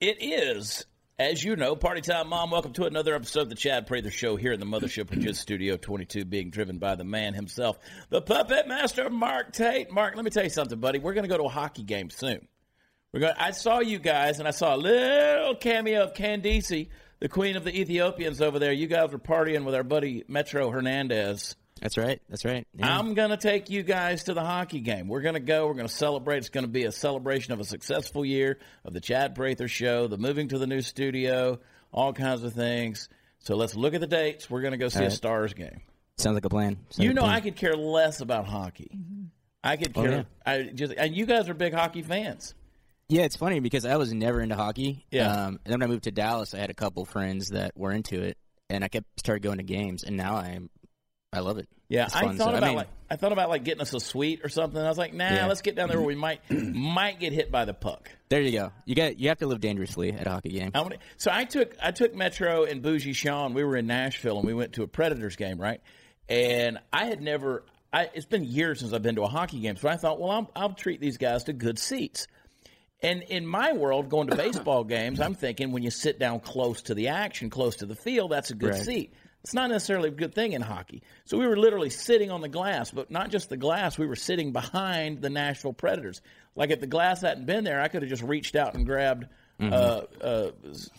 It is, as you know, Party Time Mom. Welcome to another episode of the Chad Prather Show here in the Mothership, which is Studio 22, being driven by the man himself, the puppet master, Mark Tate. Mark, let me tell you something, buddy. We're going to go to a hockey game soon. We're going. I saw you guys, and I saw a little cameo of Candice, the queen of the Ethiopians over there. You guys were partying with our buddy Metro Hernandez. That's right. That's right. Yeah. I'm going to take you guys to the hockey game. We're going to go. We're going to celebrate. It's going to be a celebration of a successful year of the Chad Prather Show, the moving to the new studio, all kinds of things. So let's look at the dates. We're going to go see a. Stars game. Sounds like a plan. Sounds You know, plan. I could care less about hockey. I could Oh, care. yeah. I just and you guys are big hockey fans. Yeah, it's funny because I was never into hockey. Yeah. Um, and then when I moved to Dallas, I had a couple friends that were into it, and I kept started going to games, and now I'm, I love it. Yeah, It's I fun. thought So, I about mean- like I thought about like getting us a suite or something. I was like, nah, Yeah. let's get down there where we might might get hit by the puck. There you go. You got you have to live dangerously at a hockey game. I wanna, so I took I took Metro and Bougie Sean. We were in Nashville and we went to a Predators game, right? And I had never. I, it's been years since I've been to a hockey game, so I thought, well, I'll, I'll treat these guys to good seats. And in my world, going to baseball games, I'm thinking when you sit down close to the action, close to the field, that's a good Right. seat. It's not necessarily a good thing in hockey. So we were literally sitting on the glass, but not just the glass. We were sitting behind the Nashville Predators. Like if the glass hadn't been there, I could have just reached out and grabbed uh, uh,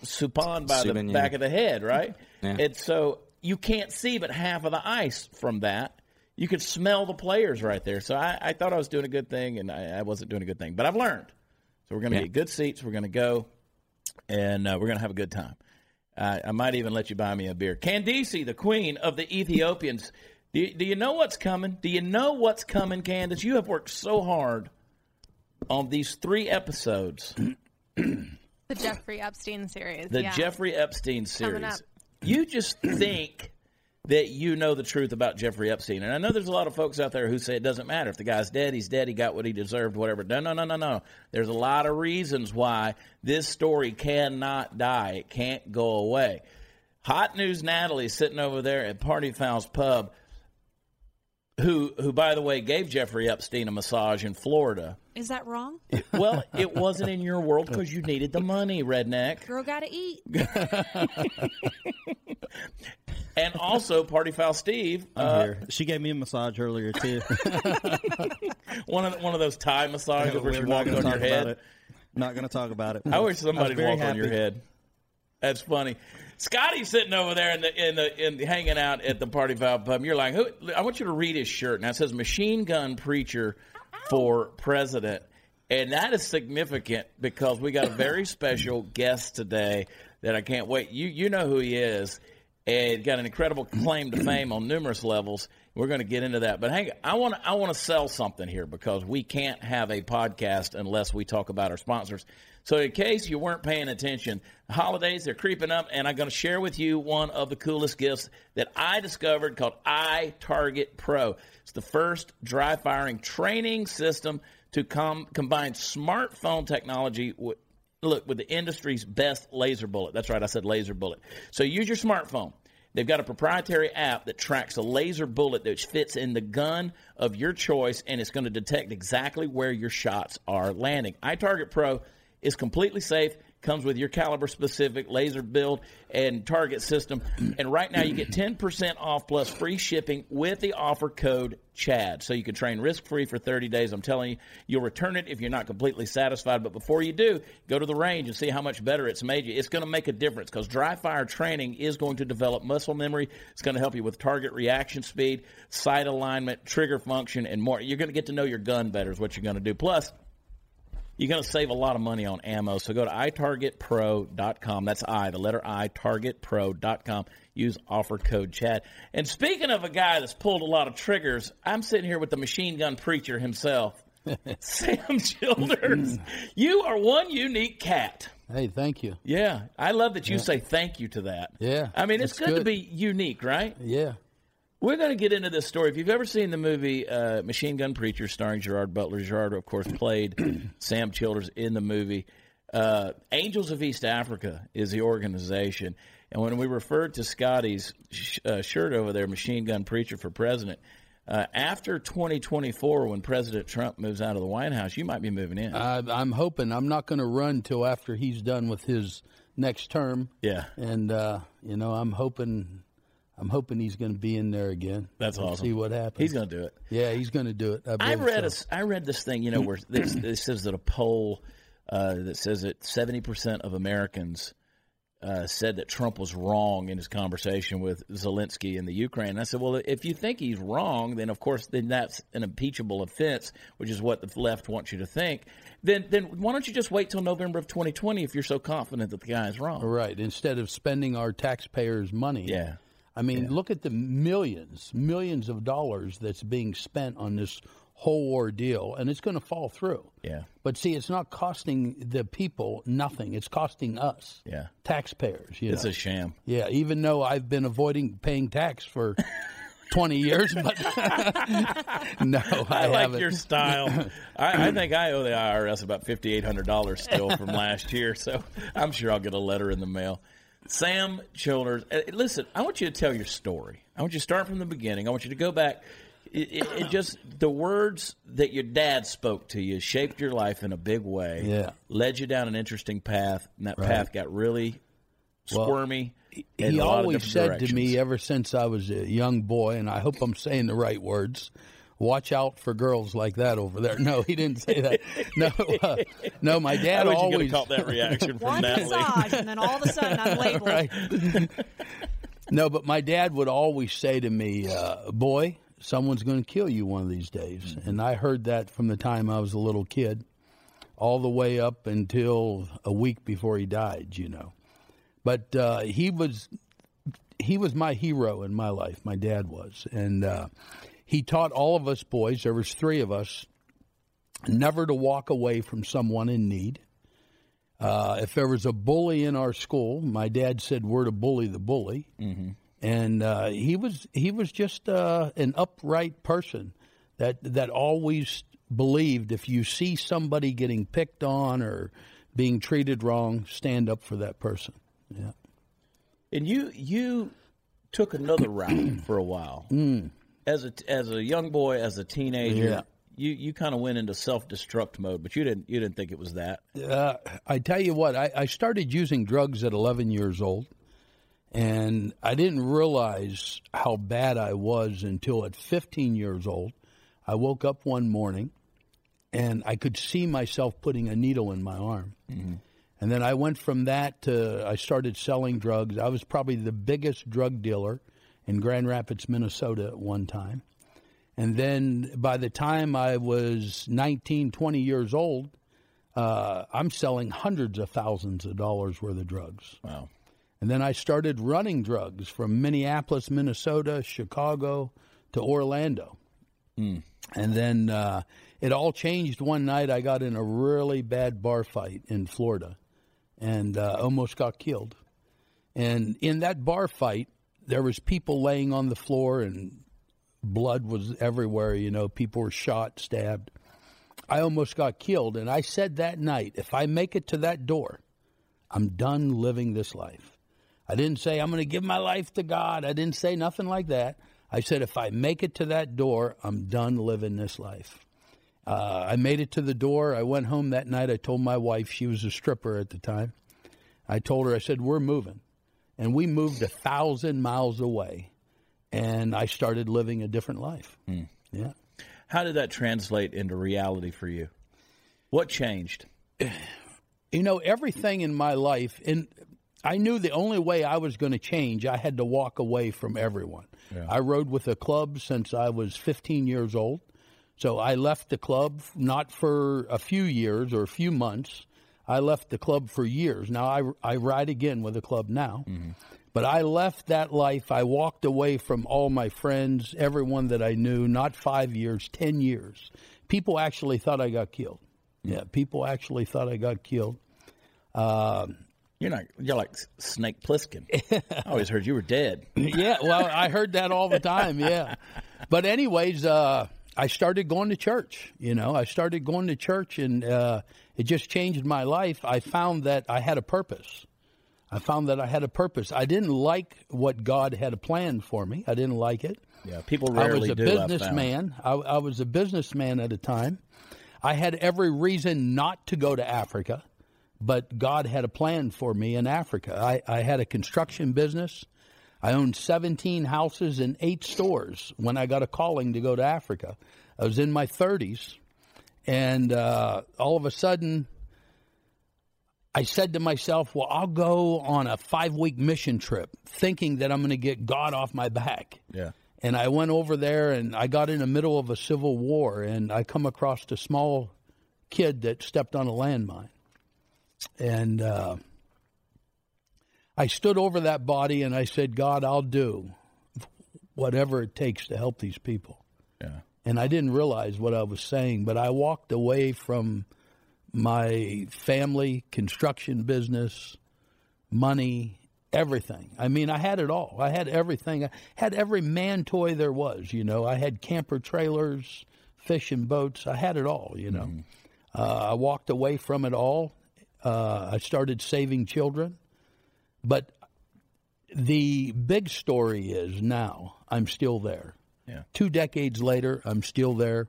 Subban by the yeah. back of the head, right? Yeah. And so you can't see but half of the ice from that. You could smell the players right there. So I, I thought I was doing a good thing, and I, I wasn't doing a good thing. But I've learned. So we're going to Yeah. get good seats. We're going to go, and uh, we're going to have a good time. Uh, I might even let you buy me a beer. Candice, the queen of the Ethiopians. Do you, do you know what's coming? Do you know what's coming, Candace? You have worked so hard on these three episodes, The Jeffrey Epstein series. the yeah. Jeffrey Epstein series. up. You just think that you know the truth about Jeffrey Epstein. And I know there's a lot of folks out there who say it doesn't matter. If the guy's dead, he's dead. He got what he deserved, whatever. No, no, no, no, no. There's a lot of reasons why this story cannot die. It can't go away. Hot News Natalie sitting over there at Party Fouls Pub, who, who, by the way, gave Jeffrey Epstein a massage in Florida. Is that wrong? Well, it wasn't in your world because you needed the money, redneck. Girl gotta eat. And also, Party Foul Steve, I'm uh, here. She gave me a massage earlier too. one of one of those Thai massages where We're she not walked gonna on talk your about head. it. Not going to talk about it. I wish somebody was would very walk on your head. That's funny. Scotty's sitting over there in the in the in the, hanging out at the Party Foul pub. You're like, who? I want you to read his shirt. Now it says "Machine Gun Preacher for President," and that is significant because we got a very special guest today that I can't wait. You you know who he is, and got an incredible claim to fame on numerous levels. We're going to get into that, but hang, I want I want to sell something here because we can't have a podcast unless we talk about our sponsors. So, in case you weren't paying attention, holidays are creeping up, and I'm going to share with you one of the coolest gifts that I discovered called iTarget Pro. It's the first dry firing training system to com- combine smartphone technology with look with the industry's best laser bullet. That's right, I said laser bullet. So use your smartphone. They've got a proprietary app that tracks a laser bullet that fits in the gun of your choice, and it's going to detect exactly where your shots are landing. iTarget Pro is completely safe. Comes with your caliber specific laser build and target system. And right now you get 10% off plus free shipping with the offer code CHAD. So you can train risk free for 30 days. I'm telling you, you'll return it if you're not completely satisfied. But before you do, go to the range and see how much better it's made you. It's going to make a difference because dry fire training is going to develop muscle memory. It's going to help you with target reaction speed, sight alignment, trigger function, and more. You're going to get to know your gun better, is what you're going to do. Plus, you're going to save a lot of money on ammo. So go to itargetpro.com. That's I, the letter I, targetpro.com. Use offer code Chad. And speaking of a guy that's pulled a lot of triggers, I'm sitting here with the machine gun preacher himself, Sam Childers. you are one unique cat. Hey, thank you. Yeah, I love that you say thank you to that. Yeah, I mean, it's that's good, to be unique, right? Yeah. We're going to get into this story. If you've ever seen the movie uh, Machine Gun Preacher, starring Gerard Butler, Gerard, of course, played Sam Childers in the movie. Uh, Angels of East Africa is the organization. And when we referred to Scotty's sh- uh, shirt over there, Machine Gun Preacher for President, uh, after 2024, when President Trump moves out of the White House, you might be moving in. I, I'm hoping I'm not going to run till after he's done with his next term. yeah, and uh, you know I'm hoping I'm hoping he's going to be in there again. That's We'll awesome. See what happens. he's going to do it. Yeah, he's going to do it. I, I read so. a, I read this thing, you know, where this, this says that a poll uh, that says that 70% of Americans uh, said that Trump was wrong in his conversation with Zelensky in the Ukraine. And I said, well, if you think he's wrong, then of course, then that's an impeachable offense, which is what the left wants you to think. Then, then why don't you just wait till November of 2020 if you're so confident that the guy is wrong? right instead of spending our taxpayers' money. Yeah. I mean, look at the millions, millions of dollars that's being spent on this whole ordeal, and it's going to fall through. Yeah. But see, it's not costing the people nothing; it's costing us, Yeah. taxpayers. You It's know? a sham. yeah. Even though I've been avoiding paying tax for twenty years, but no, I, I like haven't. your style. I, I think I owe the IRS about fifty eight hundred dollars still from last year, so I'm sure I'll get a letter in the mail. Sam Childers, uh, listen, I want you to tell your story. I want you to start from the beginning. I want you to go back. It, it, it just the words that your dad spoke to you shaped your life in a big way. Yeah. led you down an interesting path, and that path got really squirmy. in he always said to me ever since I was a young boy, and I hope I'm saying the right words. Watch out for girls like that over there. No, he didn't say that. No, uh, no. My dad wish always have caught that reaction from One Natalie. massage, and then all of a sudden I'm labeled. right. no, but my dad would always say to me, uh, "Boy, someone's going to kill you one of these days." Mm-hmm. And I heard that from the time I was a little kid, all the way up until a week before he died. You know, but uh, he was he was my hero in my life. My dad was, and uh, he taught all of us boys. There was three of us. Never to walk away from someone in need. Uh, if there was a bully in our school, my dad said we're to bully the bully, mm-hmm. and uh, he was he was just uh, an upright person that that always believed if you see somebody getting picked on or being treated wrong, stand up for that person. Yeah. And you you took another route for a while. As a as a young boy, as a teenager, Mm. Yeah. You, you kind of went into self destruct mode, but you didn't you didn't think it was that. Uh, I tell you what, I, I started using drugs at 11 years old, and I didn't realize how bad I was until at 15 years old. I woke up one morning, and I could see myself putting a needle in my arm. And then I went from that to I started selling drugs. I was probably the biggest drug dealer in Grand Rapids, Minnesota at one time. And then by the time I was 19, 20 years old, uh, I'm selling hundreds of thousands of dollars worth of drugs. Wow. And then I started running drugs from Minneapolis, Minnesota, Chicago to Orlando. And then uh, it all changed one night. I got in a really bad bar fight in Florida and uh, almost got killed. And in that bar fight, there was people laying on the floor and blood was everywhere. You know, people were shot, stabbed. I almost got killed. And I said that night, if I make it to that door, I'm done living this life. I didn't say I'm going to give my life to God. I didn't say nothing like that. I said if I make it to that door, I'm done living this life. Uh, I made it to the door. I went home that night. I told my wife, she was a stripper at the time. I told her, I said, we're moving. And we moved a thousand miles away. And I started living a different life. Hmm. Yeah. How did that translate into reality for you? What changed? you know everything in my life and i knew the only way i was going to change i had to walk away from everyone i rode with a club since i was 15 years old so i left the club not for a few years or a few months i left the club for years now i, I ride again with a club now mm-hmm. But i left that life i walked away from all my friends everyone that i knew not five years ten years people actually thought i got killed yeah, people actually thought I got killed. You're not. You're like Snake Plissken. I always heard you were dead. yeah, well, I heard that all the time. Yeah, but anyways, uh, I started going to church. You know, I started going to church, and uh, it just changed my life. I found that I had a purpose. I found that I had a purpose. I didn't like what God had planned for me. I didn't like it. Yeah, people I rarely was a do. I've found. businessman. I, I was a businessman at a time. I had every reason not to go to Africa, but God had a plan for me in Africa. I, I had a construction business. I owned 17 houses and eight stores when I got a calling to go to Africa. I was in my 30s, and uh, all of a sudden, I said to myself, Well, I'll go on a five week mission trip thinking that I'm going to get God off my back. Yeah. And I went over there and I got in the middle of a civil war and I come across a small kid that stepped on a landmine. And uh, I stood over that body and I said, God, I'll do whatever it takes to help these people. Yeah. And I didn't realize what I was saying, but I walked away from my family, construction business, money, everything. I mean, I had it all. I had everything. I had every man toy there was, you know. I had camper trailers, fishing boats. I had it all, you know. Uh, I walked away from it all. Uh, I started saving children. But the big story is now I'm still there. Yeah. Two decades later, I'm still there.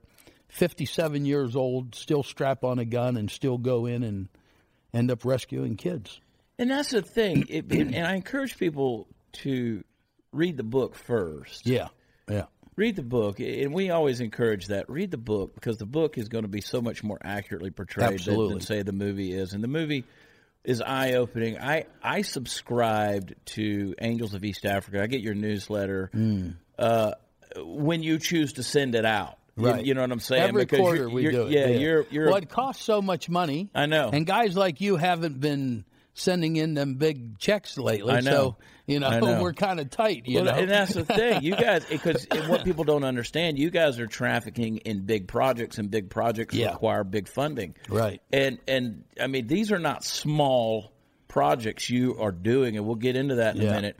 57 years old, still strap on a gun and still go in and end up rescuing kids. And that's the thing. It, and I encourage people to read the book first. Yeah. Yeah. Read the book, and we always encourage that. Read the book because the book is going to be so much more accurately portrayed than, than say the movie is. And the movie is eye opening. I I subscribed to Angels of East Africa. I get your newsletter Mm. uh, when you choose to send it out. You- Right. You, know what I'm saying? Every Because quarter we do it. Yeah, you're you're well, it costs so much money. I know. And guys like you haven't been sending in them big checks lately. I know. So, you know, know. we're kind of tight, you well, know. and that's the thing. You guys, because what people don't understand, you guys are trafficking in big projects, and big projects Yeah. require big funding. Right. And and I mean, these are not small projects you are doing, and we'll get into that in Yeah. a minute.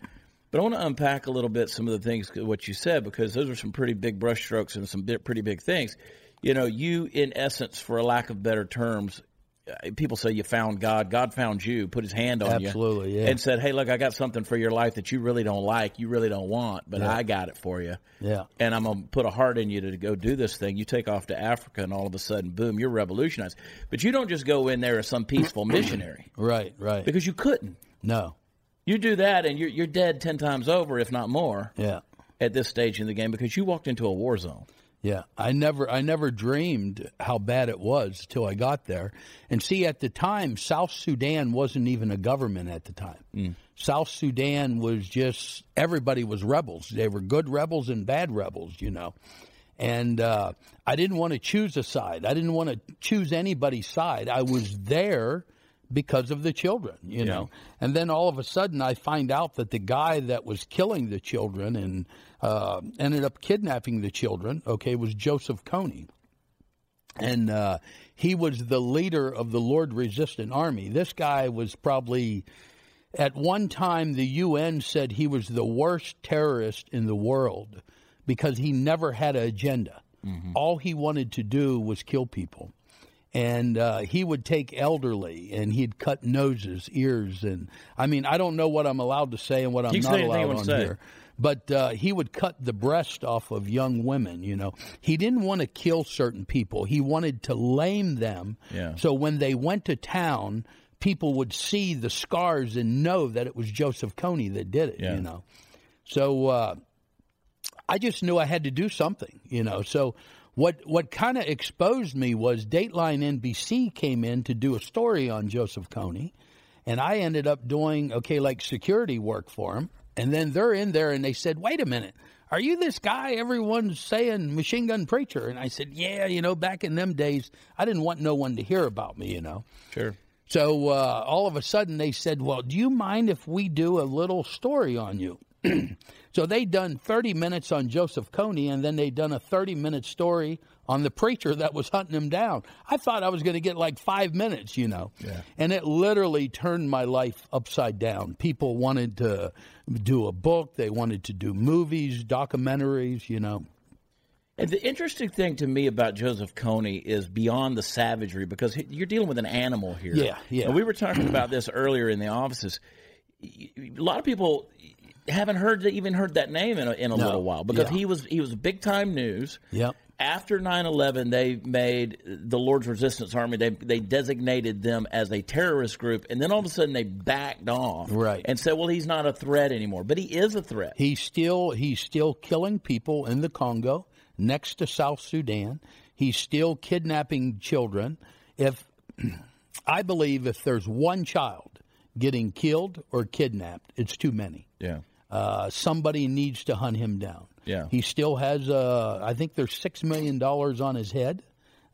But I want to unpack a little bit some of the things what you said because those are some pretty big brushstrokes and some bit, pretty big things. You know, you in essence, for a lack of better terms, uh, people say you found God. God found you, put His hand on you, Absolutely, yeah. and said, "Hey, look, I got something for your life that you really don't like, you really don't want, but I got it for you." Yeah. and I'm gonna put a heart in you to go do this thing. You take off to Africa, and all of a sudden, boom, you're revolutionized. But you don't just go in there as some peaceful missionary right, right. because you couldn't. no. You do that, and you're you're dead ten times over, if not more, Yeah. at this stage in the game because you walked into a war zone. Yeah, I never, I never dreamed how bad it was till I got there. And see, at the time, South Sudan wasn't even a government at the time. South Sudan was just everybody was rebels. They were good rebels and bad rebels, you know. And uh, I didn't want to choose a side. I didn't want to choose anybody's side. I was there because of the children, you know. And then all of a sudden, I find out that the guy that was killing the children and uh, ended up kidnapping the children, okay, was Joseph Kony. And uh, he was the leader of the Lord Resistant Army. This guy was probably, at one time, the UN said he was the worst terrorist in the world because he never had an agenda. All he wanted to do was kill people and uh, he would take elderly and he'd cut noses, ears, and I mean I don't know what I'm allowed to say and what I'm You not say anything you allowed on to say. here. But uh, he would cut the breast off of young women. You know, he didn't want to kill certain people. He wanted to lame them. Yeah. So when they went to town, people would see the scars and know that it was Joseph Kony that did it. Yeah. You know, so. Uh, I just knew I had to do something, you know. So what what kind of exposed me was Dateline NBC came in to do a story on Joseph Kony, and I ended up doing okay like security work for him. And then they're in there and they said, "Wait a minute, are you this guy everyone's saying machine gun preacher?" And I said, "Yeah, you know, back in them days, I didn't want no one to hear about me, you know." Sure. So uh, all of a sudden they said, "Well, do you mind if we do a little story on you?" so they done 30 minutes on Joseph Kony, and then they done a 30 minute story on the preacher that was hunting him down. I thought I was going to get like five minutes, you know, Yeah. and it literally turned my life upside down. People wanted to do a book, they wanted to do movies, documentaries, you know. And the interesting thing to me about Joseph Kony is beyond the savagery because you're dealing with an animal here. Yeah, yeah. And we were talking about this earlier in the offices. A lot of people haven't heard even heard that name in a, in a No. little while because Yeah. he was he was big time news. Yep. After 9/11, they made the Lord's Resistance Army. They they designated them as a terrorist group, and then all of a sudden they backed off, Right. and said, "Well, he's not a threat anymore." But he is a threat. He's still he's still killing people in the Congo next to South Sudan. He's still kidnapping children. If I believe if there's one child getting killed or kidnapped, it's too many. yeah, Uh, somebody needs to hunt him down. Yeah. He still has uh, I think there's six million dollars on his head.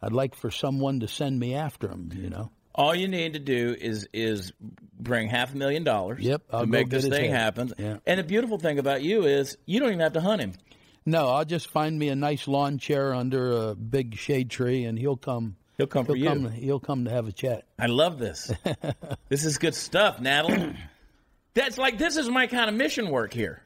I'd like for someone to send me after him, you know. all you need to do is is bring half a million dollars. Yep, I'll to make this thing happen. Yeah. And the beautiful thing about you is you don't even have to hunt him. No, I'll just find me a nice lawn chair under a big shade tree and he'll come He'll come for you. come he'll come to have a chat. I love this. this is good stuff, Natalie. That's like this is my kind of mission work here,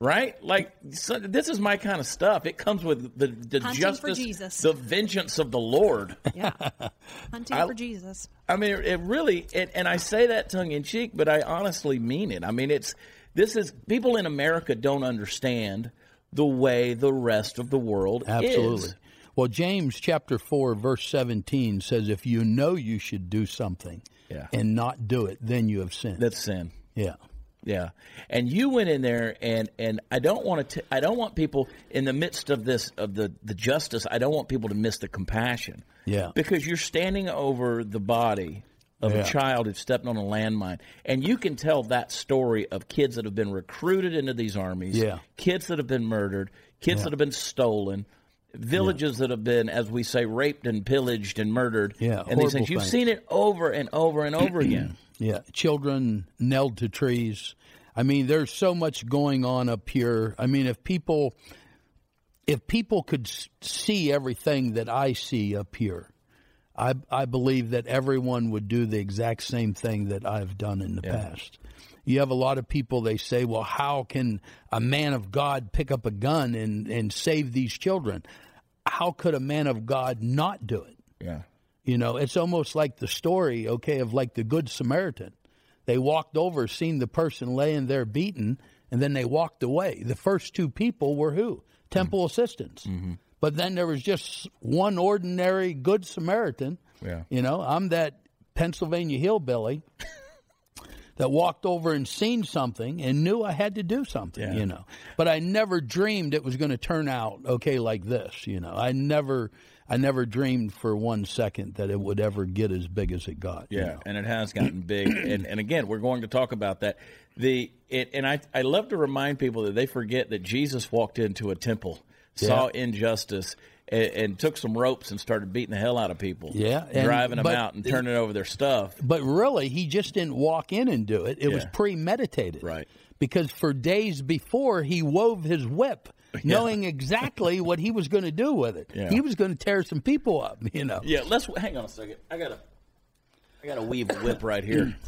right? Like so, this is my kind of stuff. It comes with the the Hunting for justice, Jesus. the vengeance of the Lord. Yeah. Hunting I- for Jesus. I mean, it, it really, it, and I say that tongue in cheek, but I honestly mean it. I mean, it's this is people in America don't understand the way the rest of the world is. Absolutely. is. Well, James chapter 4 verse 17 says if you know you should do something Yeah. and not do it, then you have sinned. That's sin. Yeah. Yeah, and you went in there, and and I don't want to. I don't want people in the midst of this of the the justice. I don't want people to miss the compassion. Yeah. because you're standing over the body of Yeah. a child who stepped on a landmine, and you can tell that story of kids that have been recruited into these armies. Yeah. kids that have been murdered, kids that have been stolen. Villages that have been, as we say, raped and pillaged and murdered. Yeah, and these things. You've things. seen it over and over and over again. Yeah, children nailed to trees. I mean, there's so much going on up here. I mean, if people if people could see everything that I see up here, I I believe that everyone would do the exact same thing that I've done in the past. You have a lot of people they say, "Well, how can a man of God pick up a gun and and save these children?" How could a man of God not do it? Yeah, You know, it's almost like the story, okay, of like the Good Samaritan. They walked over, seen the person laying there beaten, and then they walked away. The first two people were who? Temple mm-hmm. assistants. Mm-hmm. But then there was just one ordinary Good Samaritan. Yeah. You know, I'm that Pennsylvania hillbilly that walked over and seen something and knew I had to do something, Yeah. you know. But I never dreamed it was going to turn out okay like this, you know. I never I never dreamed for one second that it would ever get as big as it got. you Yeah, know. and it has gotten big. and, and again, we're going to talk about that. The it, and I I love to remind people that they forget that Jesus walked into a temple, saw injustice, and, and took some ropes and started beating the hell out of people. Yeah, and- driving them but- out and turning over their stuff. But really, he just didn't walk in and do it. It was premeditated. Right. Because for days before, he wove his whip, knowing exactly what he was going to do with it. Yeah. He was going to tear some people up, you know. Yeah, let's hang on a second. I gotta I gotta weave a whip right here.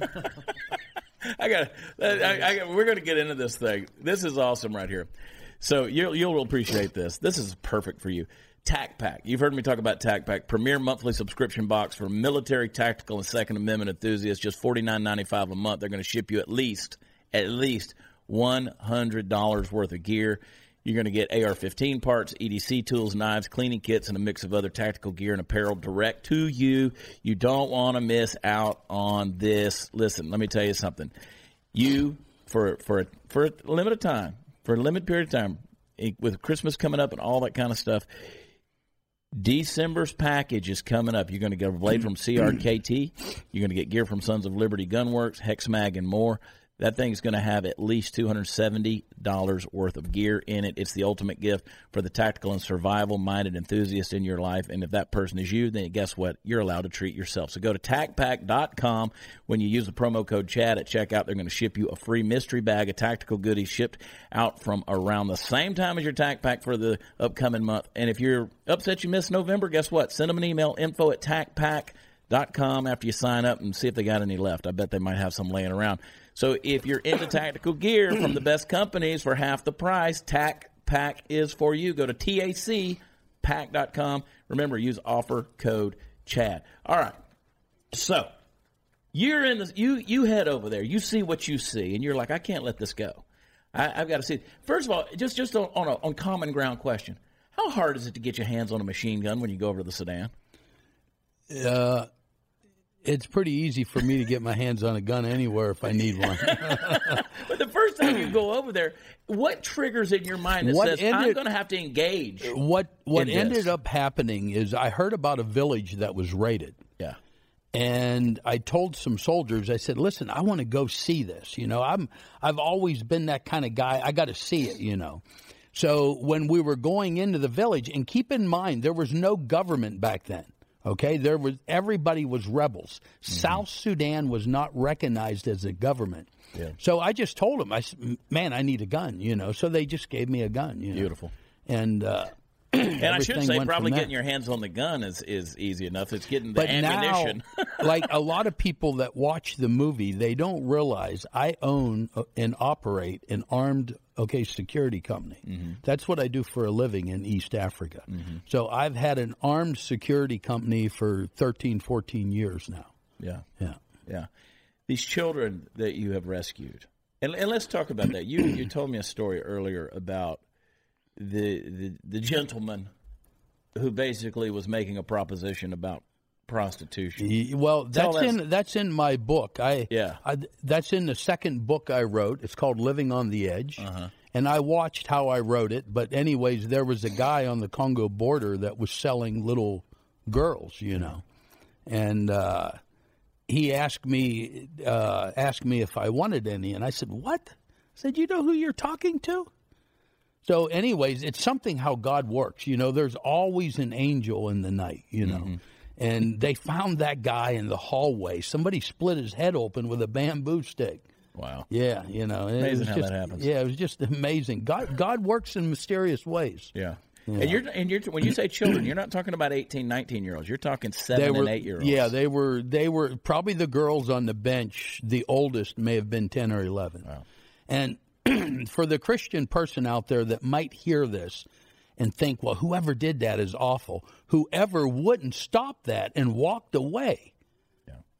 I got. I, I, we're going to get into this thing. This is awesome right here. So you'll you'll appreciate this. This is perfect for you. TAC Pack. You've heard me talk about TAC Pack, premier monthly subscription box for military, tactical, and Second Amendment enthusiasts. Just forty nine ninety five a month. They're going to ship you at least at least one hundred dollars worth of gear. You're going to get AR-15 parts, EDC tools, knives, cleaning kits, and a mix of other tactical gear and apparel direct to you. You don't want to miss out on this. Listen, let me tell you something. You for for for a limited time, for a limited period of time, eh, with Christmas coming up and all that kind of stuff. December's package is coming up. You're going to get a blade from CRKT. You're going to get gear from Sons of Liberty Gunworks, Hexmag, and more. That thing's going to have at least $270 worth of gear in it. It's the ultimate gift for the tactical and survival minded enthusiast in your life. And if that person is you, then guess what? You're allowed to treat yourself. So go to tacpack.com. When you use the promo code CHAD at checkout, they're going to ship you a free mystery bag of tactical goodies shipped out from around the same time as your tac pack for the upcoming month. And if you're upset you missed November, guess what? Send them an email info at tacpack.com after you sign up and see if they got any left. I bet they might have some laying around. So if you're into tactical gear from the best companies for half the price, Tac Pack is for you. Go to tacpack.com. Remember, use offer code CHAD. All right. So You're in the you you head over there. You see what you see, and you're like, I can't let this go. I, I've got to see. It. First of all, just just on on, a, on common ground question, how hard is it to get your hands on a machine gun when you go over to the Sudan? Uh, it's pretty easy for me to get my hands on a gun anywhere if I need one. But the first time you go over there, what triggers in your mind that What says I'm going to have to engage? what what ended this. up happening is I heard about a village that was raided. Yeah, and I told some soldiers, I said, "Listen, I want to go see this. You know, I'm I've always been that kind of guy. I got to see it. You know." So when we were going into the village, and keep in mind there was no government back then. Okay, there was everybody was rebels. South Sudan was not recognized as a government. Yeah. So I just told them, I said, "Man, I need a gun." You know, so they just gave me a gun. You know? Beautiful. And uh, and I should say probably getting your hands on the gun is is easy enough. It's getting the but ammunition. now, like a lot of people that watch the movie, they don't realize I own uh, and operate an armed okay security company. Mm-hmm. That's what I do for a living in East Africa. So I've had an armed security company for 13, 14 years now. yeah, Yeah. yeah. These children that you have rescued, and, and let's talk about that. You you told me a story earlier about the the, the gentleman who basically was making a proposition about prostitution. Well, that's in that's in my book. I Yeah. I, that's in the second book I wrote. It's called Living on the Edge, Uh-huh. and I watched how I wrote it. But anyways, there was a guy on the Congo border that was selling little girls, you know, and uh, he asked me uh, asked me if I wanted any, and I said, "What?" I said, "You know who you're talking to?" So, anyways, it's something how God works. You know, there's always an angel in the night, you know. Mm-hmm. And they found that guy in the hallway. Somebody split his head open with a bamboo stick. Wow. Yeah, you know. it Amazing was how just, that happens. Yeah, it was just amazing. God God works in mysterious ways. Yeah. And you're and you're when you say children, you're not talking about 18, 19 year olds. You're talking seven They were and eight year olds. Yeah, they were they were probably the girls on the bench, the oldest may have been 10 or 11. Wow. And for the Christian person out there that might hear this and think, well, whoever did that is awful. Whoever wouldn't stop that and walked away,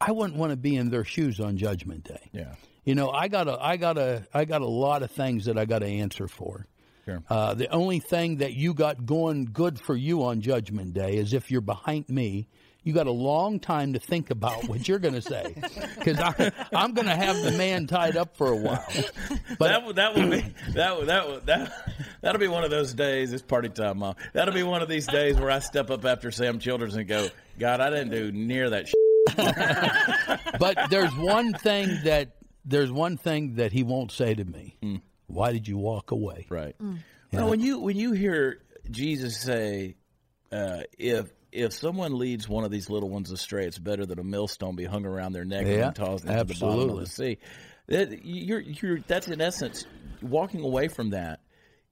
I wouldn't want to be in their shoes on Judgment Day. Yeah. You know, I got a, I got a, I got a lot of things that I got to answer for. Sure. Uh, the only thing that you got going good for you on Judgment Day is if you're behind me. You got a long time to think about what you're going to say, because I'm going to have the man tied up for a while. But that would that would be that would that would that that'll be one of those days. It's party time, mom. That'll be one of these days where I step up after Sam Childers and go, God, I didn't do near that. Shit. but there's one thing that there's one thing that he won't say to me. Hmm. Why did you walk away? Right. Well, when you when you hear Jesus say, uh, "If if someone leads one of these little ones astray, it's better that a millstone be hung around their neck Yeah, and tossed into the bottom of the sea." That, you're you're that's in essence walking away from that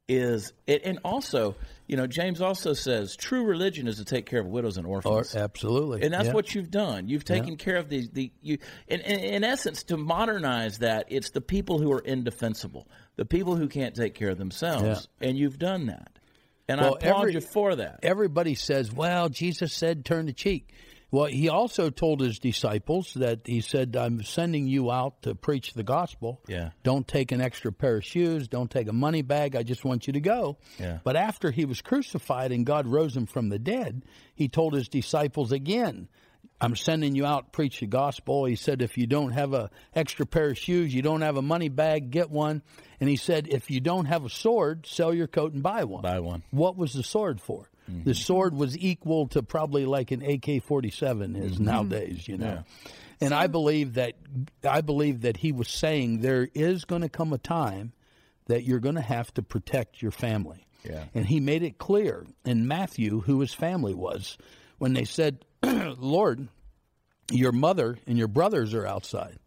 is it, and also you know James also says true religion is to take care of widows and Or, orphans. absolutely, and that's Yeah. what you've done. You've taken care of the the you. In, in, in essence, to modernize that, it's the people who are indefensible, the people who can't take care of themselves, and you've done that. And Well, I applaud every- you for that. everybody says, well, Jesus said, turn the cheek. Well, he also told his disciples that he said, I'm sending you out to preach the gospel. Yeah. Don't take an extra pair of shoes. Don't take a money bag. I just want you to go. Yeah. But after he was crucified and God rose him from the dead, he told his disciples again, I'm sending you out preach the gospel. He said, if you don't have a extra pair of shoes, you don't have a money bag, get one. And he said, if you don't have a sword, sell your coat and buy one. Buy one. What was the sword for? Mm-hmm. The sword was equal to probably like an AK forty seven is mm-hmm. nowadays, you know. And I believe that I believe that he was saying there is going to come a time that you're going to have to protect your family. Yeah. And he made it clear in Matthew who his family was when they said, "Lord, your mother and your brothers are outside."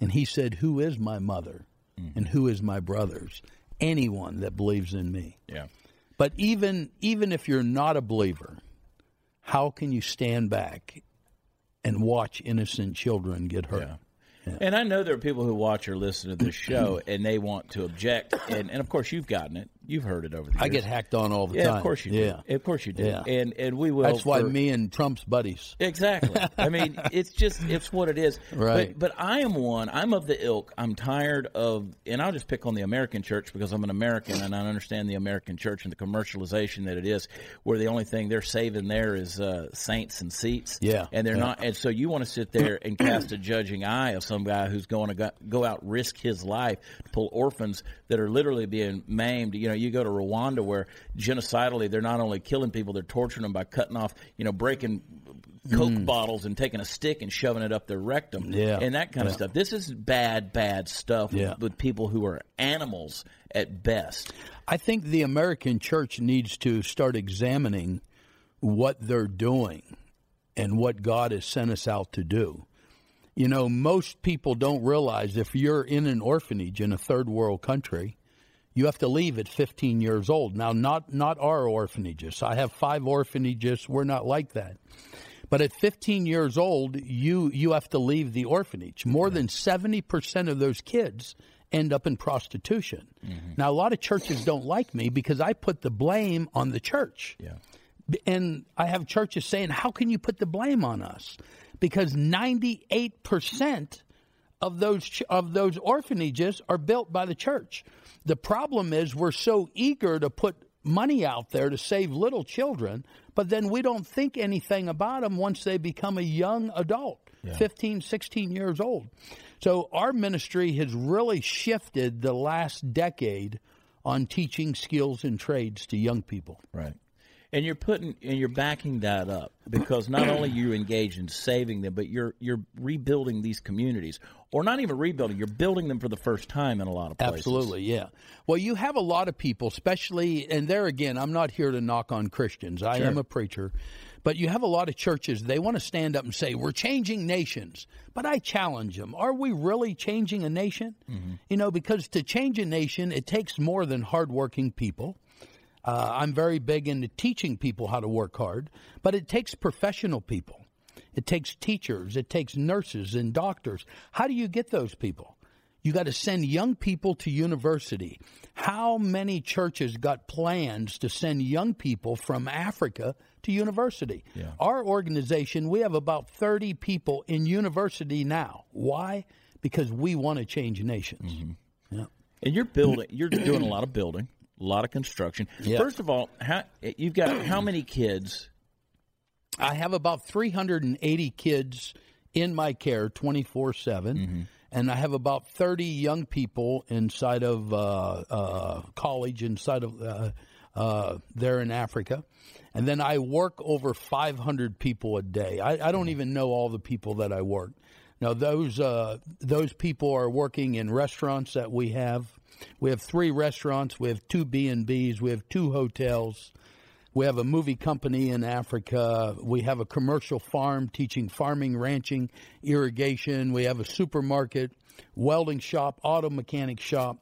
And he said, "Who is my mother mm. and who is my brothers? Anyone that believes in me." Yeah. But even even if you're not a believer, how can you stand back and watch innocent children get hurt? Yeah. And I know there are people who watch or listen to this show and they want to object. And, and of course, you've gotten it. You've heard it over the years. I get hacked on all the yeah, time. of course you yeah. do. Of course you do. Yeah. And and we will. That's why for- me and Trump's buddies. Exactly. I mean, it's just it's what it is. Right. But, but I am one. I'm of the ilk. I'm tired of, and I'll just pick on the American church because I'm an American and I understand the American church and the commercialization that it is, where the only thing they're saving there is uh, saints and seats. Yeah. And they're Yeah. not. And so you want to sit there and cast a judging eye of some guy who's going to go, go out risk his life to pull orphans that are literally being maimed. You know, you go to Rwanda where genocidally they're not only killing people, they're torturing them by cutting off, you know, breaking Coke bottles and taking a stick and shoving it up their rectum Mm. Yeah. and that kind of stuff. This is bad, bad stuff Yeah. with people who are animals at best. I think the American church needs to start examining what they're doing and what God has sent us out to do. You know, most people don't realize if you're in an orphanage in a third world country, you have to leave at 15 years old. Now, not not our orphanages. I have five orphanages. We're not like that. But at 15 years old, you you have to leave the orphanage. More than 70% of those kids end up in prostitution. Mm-hmm. Now, a lot of churches don't like me because I put the blame on the church. Yeah. And I have churches saying, "How can you put the blame on us?" Because 98% of those ch- of those orphanages are built by the church. The problem is we're so eager to put money out there to save little children, but then we don't think anything about them once they become a young adult, 15, 16 years old. So our ministry has really shifted the last decade on teaching skills and trades to young people. Right. And you're putting and you're backing that up because not only you engage in saving them, but you're you're rebuilding these communities, or not even rebuilding. You're building them for the first time in a lot of places. Absolutely, yeah. Well, you have a lot of people, especially, and there again, I'm not here to knock on Christians. I am a preacher. But you have a lot of churches, they want to stand up and say, We're changing nations. But I challenge them. Are we really changing a nation? You know, because to change a nation, it takes more than hardworking people. Uh, I'm very big into teaching people how to work hard, but it takes professional people. It takes teachers, it takes nurses and doctors. How do you get those people? You got to send young people to university. How many churches got plans to send young people from Africa to university? Our organization, we have about 30 people in university now. Why? Because we want to change nations. Mm-hmm. Yeah. And you're building. You're doing a lot of building, a lot of construction. Yeah. First of all, how, you've got how many kids? I have about 380 kids in my care 24 7. And I have about 30 young people inside of uh, uh, college, inside of uh, uh, there in Africa. And then I work over 500 people a day. I, I don't even know all the people that I work. Now those uh, those people are working in restaurants that we have. We have three restaurants. We have two B and B's. We have two hotels. We have a movie company in Africa. We have a commercial farm teaching farming, ranching, irrigation. We have a supermarket, welding shop, auto mechanic shop.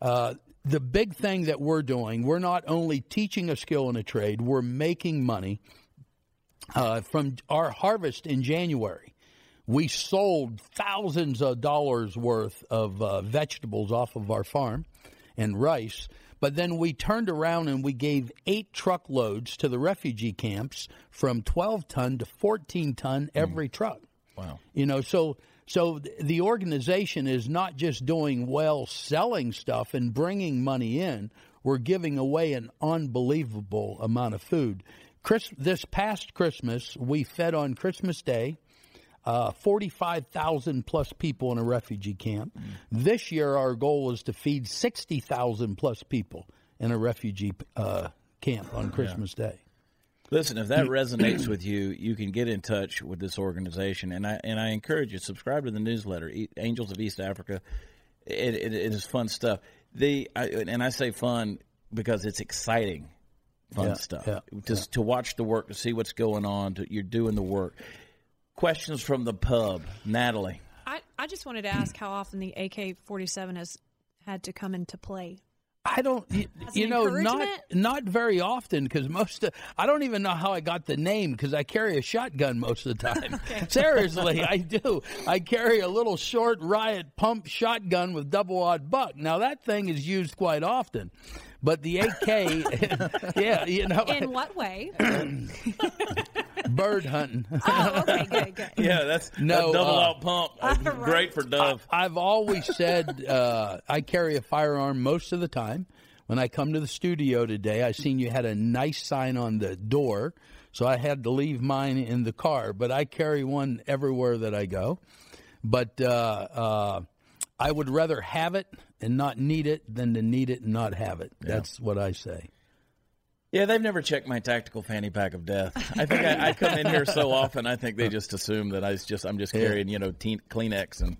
Uh, the big thing that we're doing, we're not only teaching a skill and a trade, we're making money. Uh, from our harvest in January, we sold thousands of dollars worth of uh, vegetables off of our farm and rice. But then we turned around and we gave eight truckloads to the refugee camps from 12 ton to 14 ton hmm. every truck. Wow. You know, so so the organization is not just doing well selling stuff and bringing money in. We're giving away an unbelievable amount of food. Chris, this past Christmas, we fed on Christmas Day uh, 45,000 plus people in a refugee camp. This year, our goal is to feed 60,000 plus people in a refugee uh, camp on Christmas Day. Listen, if that resonates with you, you can get in touch with this organization, and I and I encourage you subscribe to the newsletter, E- Angels of East Africa. It, it, it is fun stuff. The I, and I say fun because it's exciting, fun Yeah, stuff. yeah, Just to watch the work, to see what's going on, to, you're doing the work. Questions from the pub, Natalie. I, I just wanted to ask how often the AK 47 has had to come into play. I don't, you, you know, not not very often because most of, I don't even know how I got the name because I carry a shotgun most of the time. Seriously, I do. I carry a little short riot pump shotgun with double aught buck. Now that thing is used quite often, But the AK, yeah, you know, In what way? bird hunting. Oh, okay, good, good. Yeah, that's No, that double uh, out pump. Uh, Right. Great for Dove. I've always said uh, I carry a firearm most of the time. When I come to the studio today, I seen you had a nice sign on the door, so I had to leave mine in the car. But I carry one everywhere that I go. But uh, uh, I would rather have it and not need it than to need it and not have it. That's what I say. Yeah, they've never checked my tactical fanny pack of death. I think I, I come in here so often. I think they just assume that I was just I'm just carrying you know teen, Kleenex and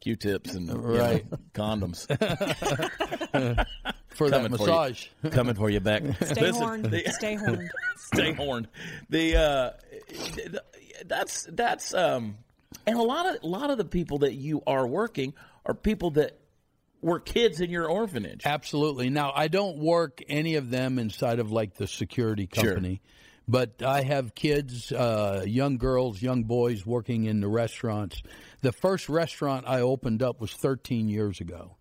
Q-tips and you know, condoms For that Coming for you. massage. coming for you back. Stay Listen, horned. the- Stay horned. stay horned. The uh, that's that's um, and a lot of a lot of the people that you are working are people that were kids in your orphanage. Absolutely. Now, I don't work any of them inside of like the security Sure. company, but I have kids, uh, young girls, young boys working in the restaurants. The first restaurant I opened up was 13 years ago.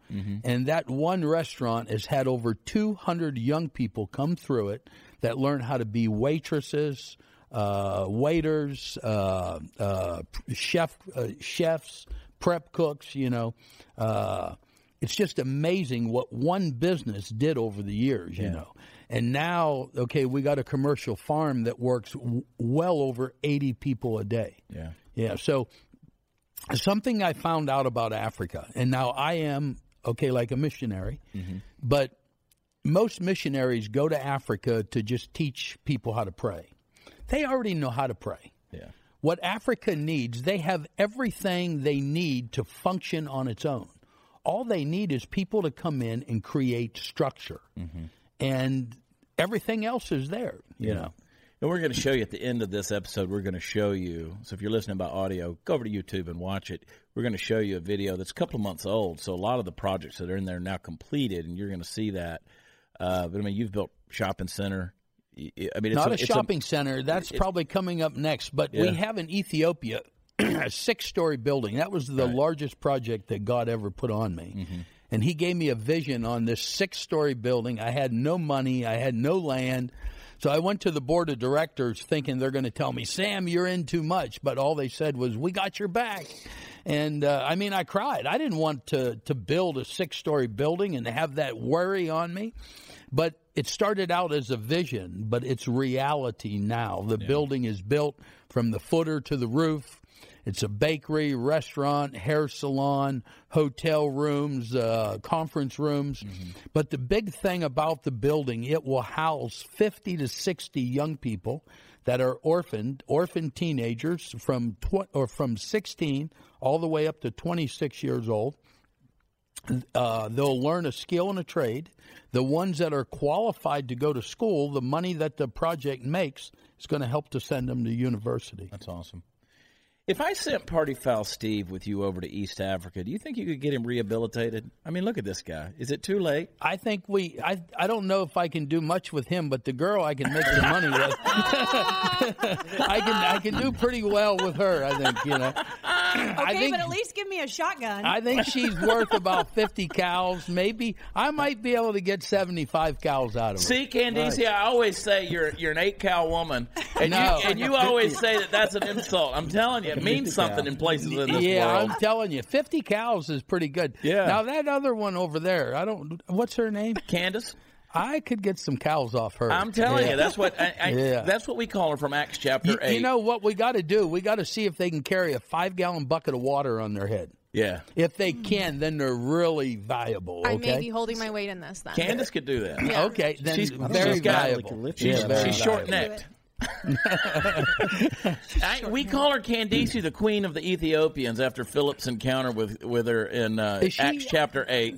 And that one restaurant has had over 200 young people come through it that learn how to be waitresses, uh, waiters, uh, uh, chef, uh, chefs, prep cooks, you know. It's just amazing what one business did over the years, you know. And now, okay, we got a commercial farm that works w- well over 80 people a day. Yeah. Yeah. So something I found out about Africa, and now I am okay, like a missionary, mm-hmm. but most missionaries go to Africa to just teach people how to pray. They already know how to pray. Yeah. What Africa needs, they have everything they need to function on its own. All they need is people to come in and create structure, and everything else is there. You know. And we're going to show you at the end of this episode, we're going to show you. So if you're listening by audio, go over to YouTube and watch it. We're going to show you a video that's a couple of months old. So a lot of the projects that are in there are now completed, and you're going to see that. Uh, but I mean, you've built shopping center. I mean, it's Not a, it's shopping center. That's probably coming up next. But we have in Ethiopia a six-story building. That was the largest project that God ever put on me. Mm-hmm. And He gave me a vision on this six-story building. I had no money. I had no land. So I went to the board of directors thinking they're going to tell me, Sam, you're in too much. But all they said was, we got your back. And uh, I mean, I cried. I didn't want to, to build a six story building and have that worry on me. But it started out as a vision, but it's reality now. The building is built from the footer to the roof. It's a bakery, restaurant, hair salon, hotel rooms, uh, conference rooms. But the big thing about the building, it will house 50 to 60 young people that are orphaned, orphaned teenagers from tw- or from 16 all the way up to 26 years old. Uh, they'll learn a skill and a trade. The ones that are qualified to go to school, the money that the project makes is going to help to send them to university. That's awesome. If I sent Party Foul Steve with you over to East Africa, do you think you could get him rehabilitated? I mean, look at this guy. Is it too late? I think we. I. I don't know if I can do much with him, but the girl I can make some money with. I can. I can do pretty well with her. I think. You know. I Okay, think. but at least give me a shotgun. I think she's worth about fifty cows. Maybe I might be able to get seventy-five cows out of her. See, Candice, I always say you're you're an eight cow woman, and No. you and you always say that that's an insult. I'm telling you, it means something in places in this yeah, world. I'm telling you, fifty cows is pretty good. Yeah. Now that other one over there, I don't. What's her name? Candace, I could get some cows off her. I'm telling Yeah. you, that's what I, I, Yeah. that's what we call her from Acts chapter You, eight. you know what we got to do? We got to see if they can carry a five-gallon bucket of water on their head. yeah, If they can, then they're really valuable. I Okay. may be holding my weight in this then. Candace could do that. Yeah. Okay, then She's- very she's got- valuable. She's, Yeah, very she's valuable. short necked. We call her Candice, the queen of the Ethiopians, after Philip's encounter with with her in uh, she- Acts chapter eight.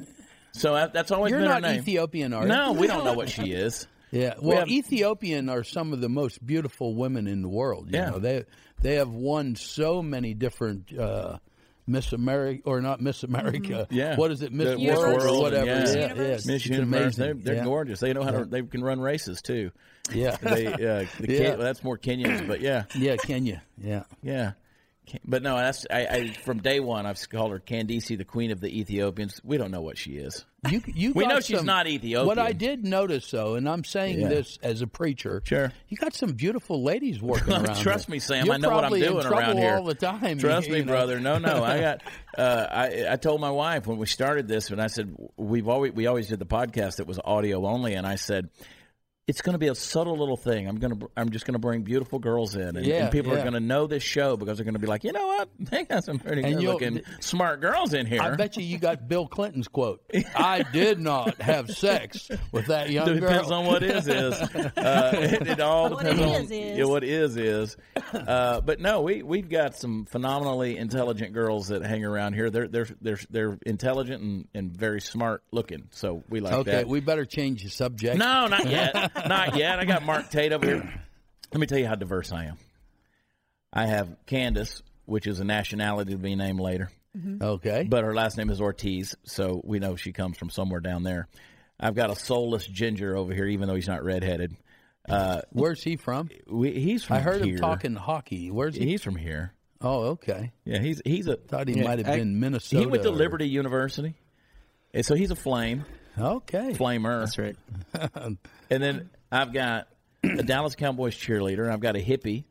So that- that's always You're been her not name. Ethiopian, are you? No, we don't know what she is. Yeah, well, have- Ethiopian are some of the most beautiful women in the world. You Yeah. know, they they have won so many different uh, Miss America or not Miss America. Yeah. what is it, Miss The World Universe. or whatever? Yeah. Miss yeah, Universe. yeah, Miss it's Universe, they're, they're yeah. gorgeous. They know how to. They can run races too. Yeah, They, uh, the Yeah. Ken- well, that's more Kenyans, but yeah, yeah, Kenya. Yeah, yeah. But no, that's I, I from day one. I've called her Candice, the Queen of the Ethiopians. We don't know what she is. You, you We know she's not Ethiopian. What I did notice, though, and I'm saying Yeah. this as a preacher, Sure. you got some beautiful ladies working around. Trust here. me, Sam. You're I know what I'm doing around here all the time. Trust you me, know. brother. No, no. I got. Uh, I I told my wife when we started this, and I said we've always we always did the podcast that was audio only, and I said. It's going to be a subtle little thing. I'm going to. I'm just going to bring beautiful girls in, and, Yeah, and people are going to know this show because they're going to be like, you know what? They got some pretty And good you'll- looking, smart girls in here. I bet you you got Bill Clinton's quote. I did not have sex with that young It girl. depends on what is is. Uh, it, it all What depends on is is. Yeah, what is is. Uh, but no, we we've got some phenomenally intelligent girls that hang around here. They're they're they're they're intelligent and, and very smart looking. So we like okay, that. Okay, we better change the subject. no, not yet, not yet. I got Mark Tate over here. Let me tell you how diverse I am. I have Candace, which is a nationality to be named later. Okay. But her last name is Ortiz, so we know she comes from somewhere down there. I've got a soulless ginger over here, even though he's not redheaded. Uh, Where's he from? we, he's from I heard here. him talking hockey. Where's he? He's from here. Oh, okay. Yeah, he's he's a Thought he Yeah, might have I- been Minnesota. he went to or- Liberty University, and so he's a flame Okay. flamer. That's right. And then I've got a Dallas Cowboys cheerleader, I've got a hippie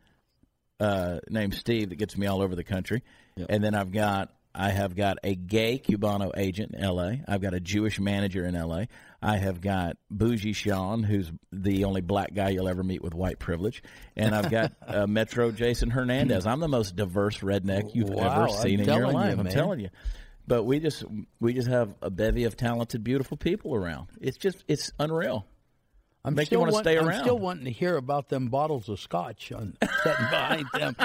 uh, named Steve that gets me all over the country. And then I've got I have got a gay Cubano agent in L.A. I've got a Jewish manager in L.A. I have got Bougie Sean, who's the only black guy you'll ever meet with white privilege, and I've got uh, Metro Jason Hernandez. I'm the most diverse redneck you've Wow, ever I'm seen in your telling you, life. I'm telling you. But we just we just have a bevy of talented, beautiful people around. It's just it's unreal. I'm Make you still wanna want- stay I'm still wanting to hear about them bottles of scotch on, sitting behind them.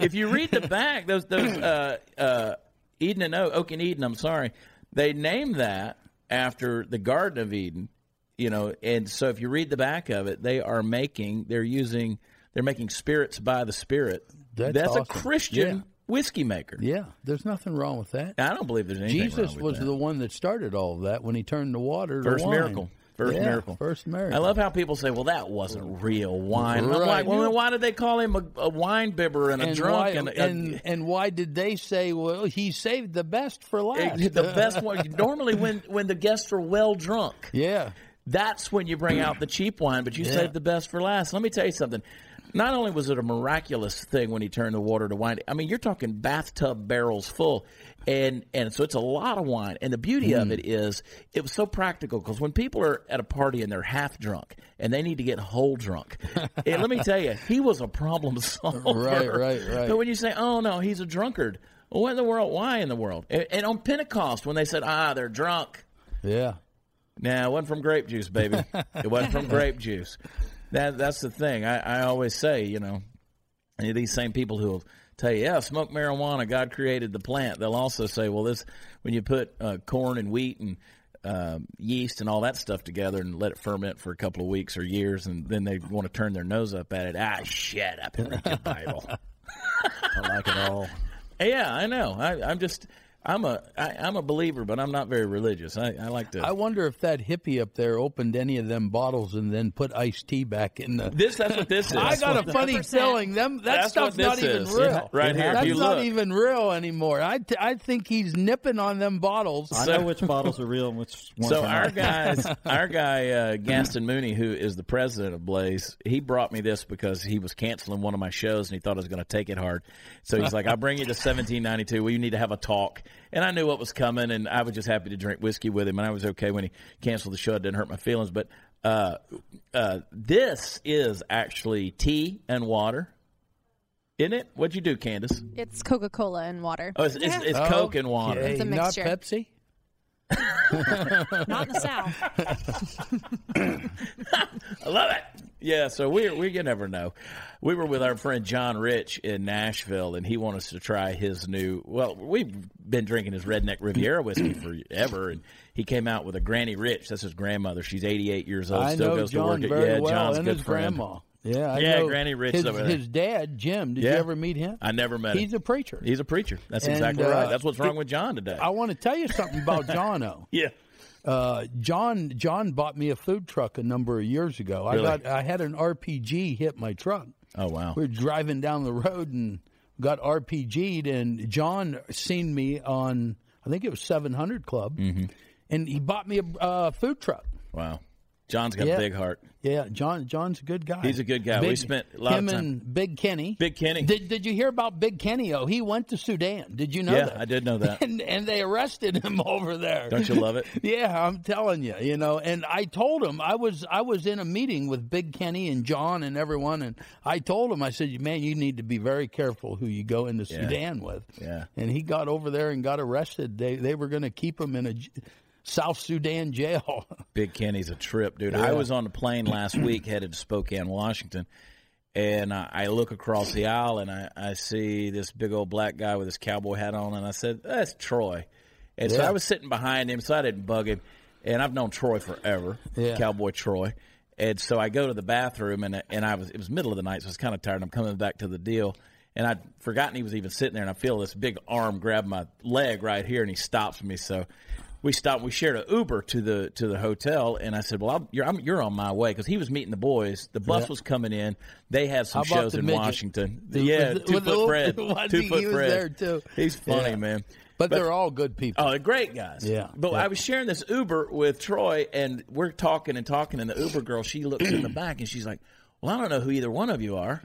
if you read the back, those those uh, uh, Eden and Oak, Oak and Eden, I'm sorry, they named that after the Garden of Eden. You know, and so if you read the back of it, they are making they're using they're making spirits by the Spirit. That's a awesome. Christian Yeah. Whiskey maker. yeah, there's nothing wrong with that. I don't believe there's anything Jesus wrong with was that. the one that started all of that when he turned the water to First wine. miracle. First Yeah, miracle. First miracle. I love how people say, "Well, that wasn't real wine." And I'm like, "Well, then why did they call him a, a wine bibber and a and drunk why, and, a, and, and why did they say, well, he saved the best for last? the best one?" Normally, when when the guests are well drunk, yeah. That's when you bring out the cheap wine, but you Yeah. saved the best for last. Let me tell you something. Not only was it a miraculous thing when he turned the water to wine, I mean, you're talking bathtub barrels full. And, and so it's a lot of wine. And the beauty Hmm. of it is it was so practical because when people are at a party and they're half drunk and they need to get whole drunk, and let me tell you, he was a problem solver. Right, right, right. But when you say, oh, no, he's a drunkard, well, what in the world? Why in the world? And, and on Pentecost, when they said, ah, they're drunk, Yeah. Nah, it wasn't from grape juice, baby. it wasn't from grape juice. That that's the thing. I, I always say, you know, these same people who will tell you, yeah, smoke marijuana. God created the plant. They'll also say, well, this when you put uh, corn and wheat and um, yeast and all that stuff together and let it ferment for a couple of weeks or years, and then they want to turn their nose up at it. Ah, shut up and read your Bible. I like it all. yeah, I know. I, I'm just. I'm a I, I'm a believer, but I'm not very religious. I, I like to. I wonder if that hippie up there opened any of them bottles and then put iced tea back in the. this that's what this is. I got a funny feeling them that That's stuff's not this even is. real. Right here, That's you not look. even real anymore. I, t- I think he's nipping on them bottles. I know which bottles are real and which ones So our not. guys, our guy uh, Gaston Mooney, who is the president of Blaze, he brought me this because he was canceling one of my shows and he thought I was going to take it hard. So he's like, "I'll bring you to 1792. We need to have a talk." And I knew what was coming, and I was just happy to drink whiskey with him, and I was okay when he canceled the show. It didn't hurt my feelings, but uh, uh, this is actually tea and water, isn't it? What'd you do, Candace? It's Coca Cola and water. Oh, it's, it's, it's Coke and water. Okay, It's a not. Pepsi. Not in the South. I love it. Yeah, so we we you never know. We were with our friend John Rich in Nashville, and he wanted us to try his new. Well, we've been drinking his Redneck Riviera whiskey forever, and he came out with a Granny Rich. That's his grandmother. She's eighty eight years old. I still goes John to work. very yeah, well, John's and good his friend. grandma. Yeah, I Yeah, Granny Rich His, his dad, Jim. Did Yeah. you ever meet him? I never met him. He's him. a preacher. He's a preacher. That's And, exactly uh, right. That's what's wrong it- with John today. I want to tell you something about Jono. yeah. Uh, John John bought me a food truck a number of years ago. Really? I got I had an RPG hit my truck. Oh wow. We were driving down the road and got RPG'd, and John seen me on I think it was 700 Club, Mm-hmm. and he bought me a uh, food truck. Wow. John's got Yeah. a big heart. Yeah, John. John's a good guy. He's a good guy. We spent a lot of him time- and Big Kenny. Big Kenny. Did Did you hear about Big Kenny? Oh, he went to Sudan. Did you know Yeah, that? I did know that. And and they arrested him over there. Don't you love it? Yeah, I'm telling you, you know. And I told him I was I was in a meeting with Big Kenny and John and everyone, and I told him I said, "Man, you need to be very careful who you go into Sudan with." Yeah. And he got over there and got arrested. They they were going to keep him in a South Sudan jail. Big Kenny's a trip, dude. I was on a plane last week headed to Spokane, Washington, and I, I look across the aisle and I, I see this big old black guy with his cowboy hat on, and I said, "That's Troy." And so I was sitting behind him, so I didn't bug him. And I've known Troy forever, Yeah. Cowboy Troy. And so I go to the bathroom, and and I was it was middle of the night, so I was kind of tired. I'm coming back to the deal, and I'd forgotten he was even sitting there, and I feel this big arm grab my leg right here, and he stops me. So we stopped. We shared an Uber to the to the hotel, and I said, "Well, you're I'm, you're on my way because he was meeting the boys. The bus Yeah. was coming in. They had some shows in midget? Washington. The- yeah, with the- two with the foot little- Fred, two he- foot he was Fred. there, too. He's funny, Yeah. man. but, they're all good people. Oh, they're great guys. Yeah, But yeah. I was sharing this Uber with Troy, and we're talking and talking, and the Uber girl, she looks in the back, and she's like, "Well, I don't know who either one of you are."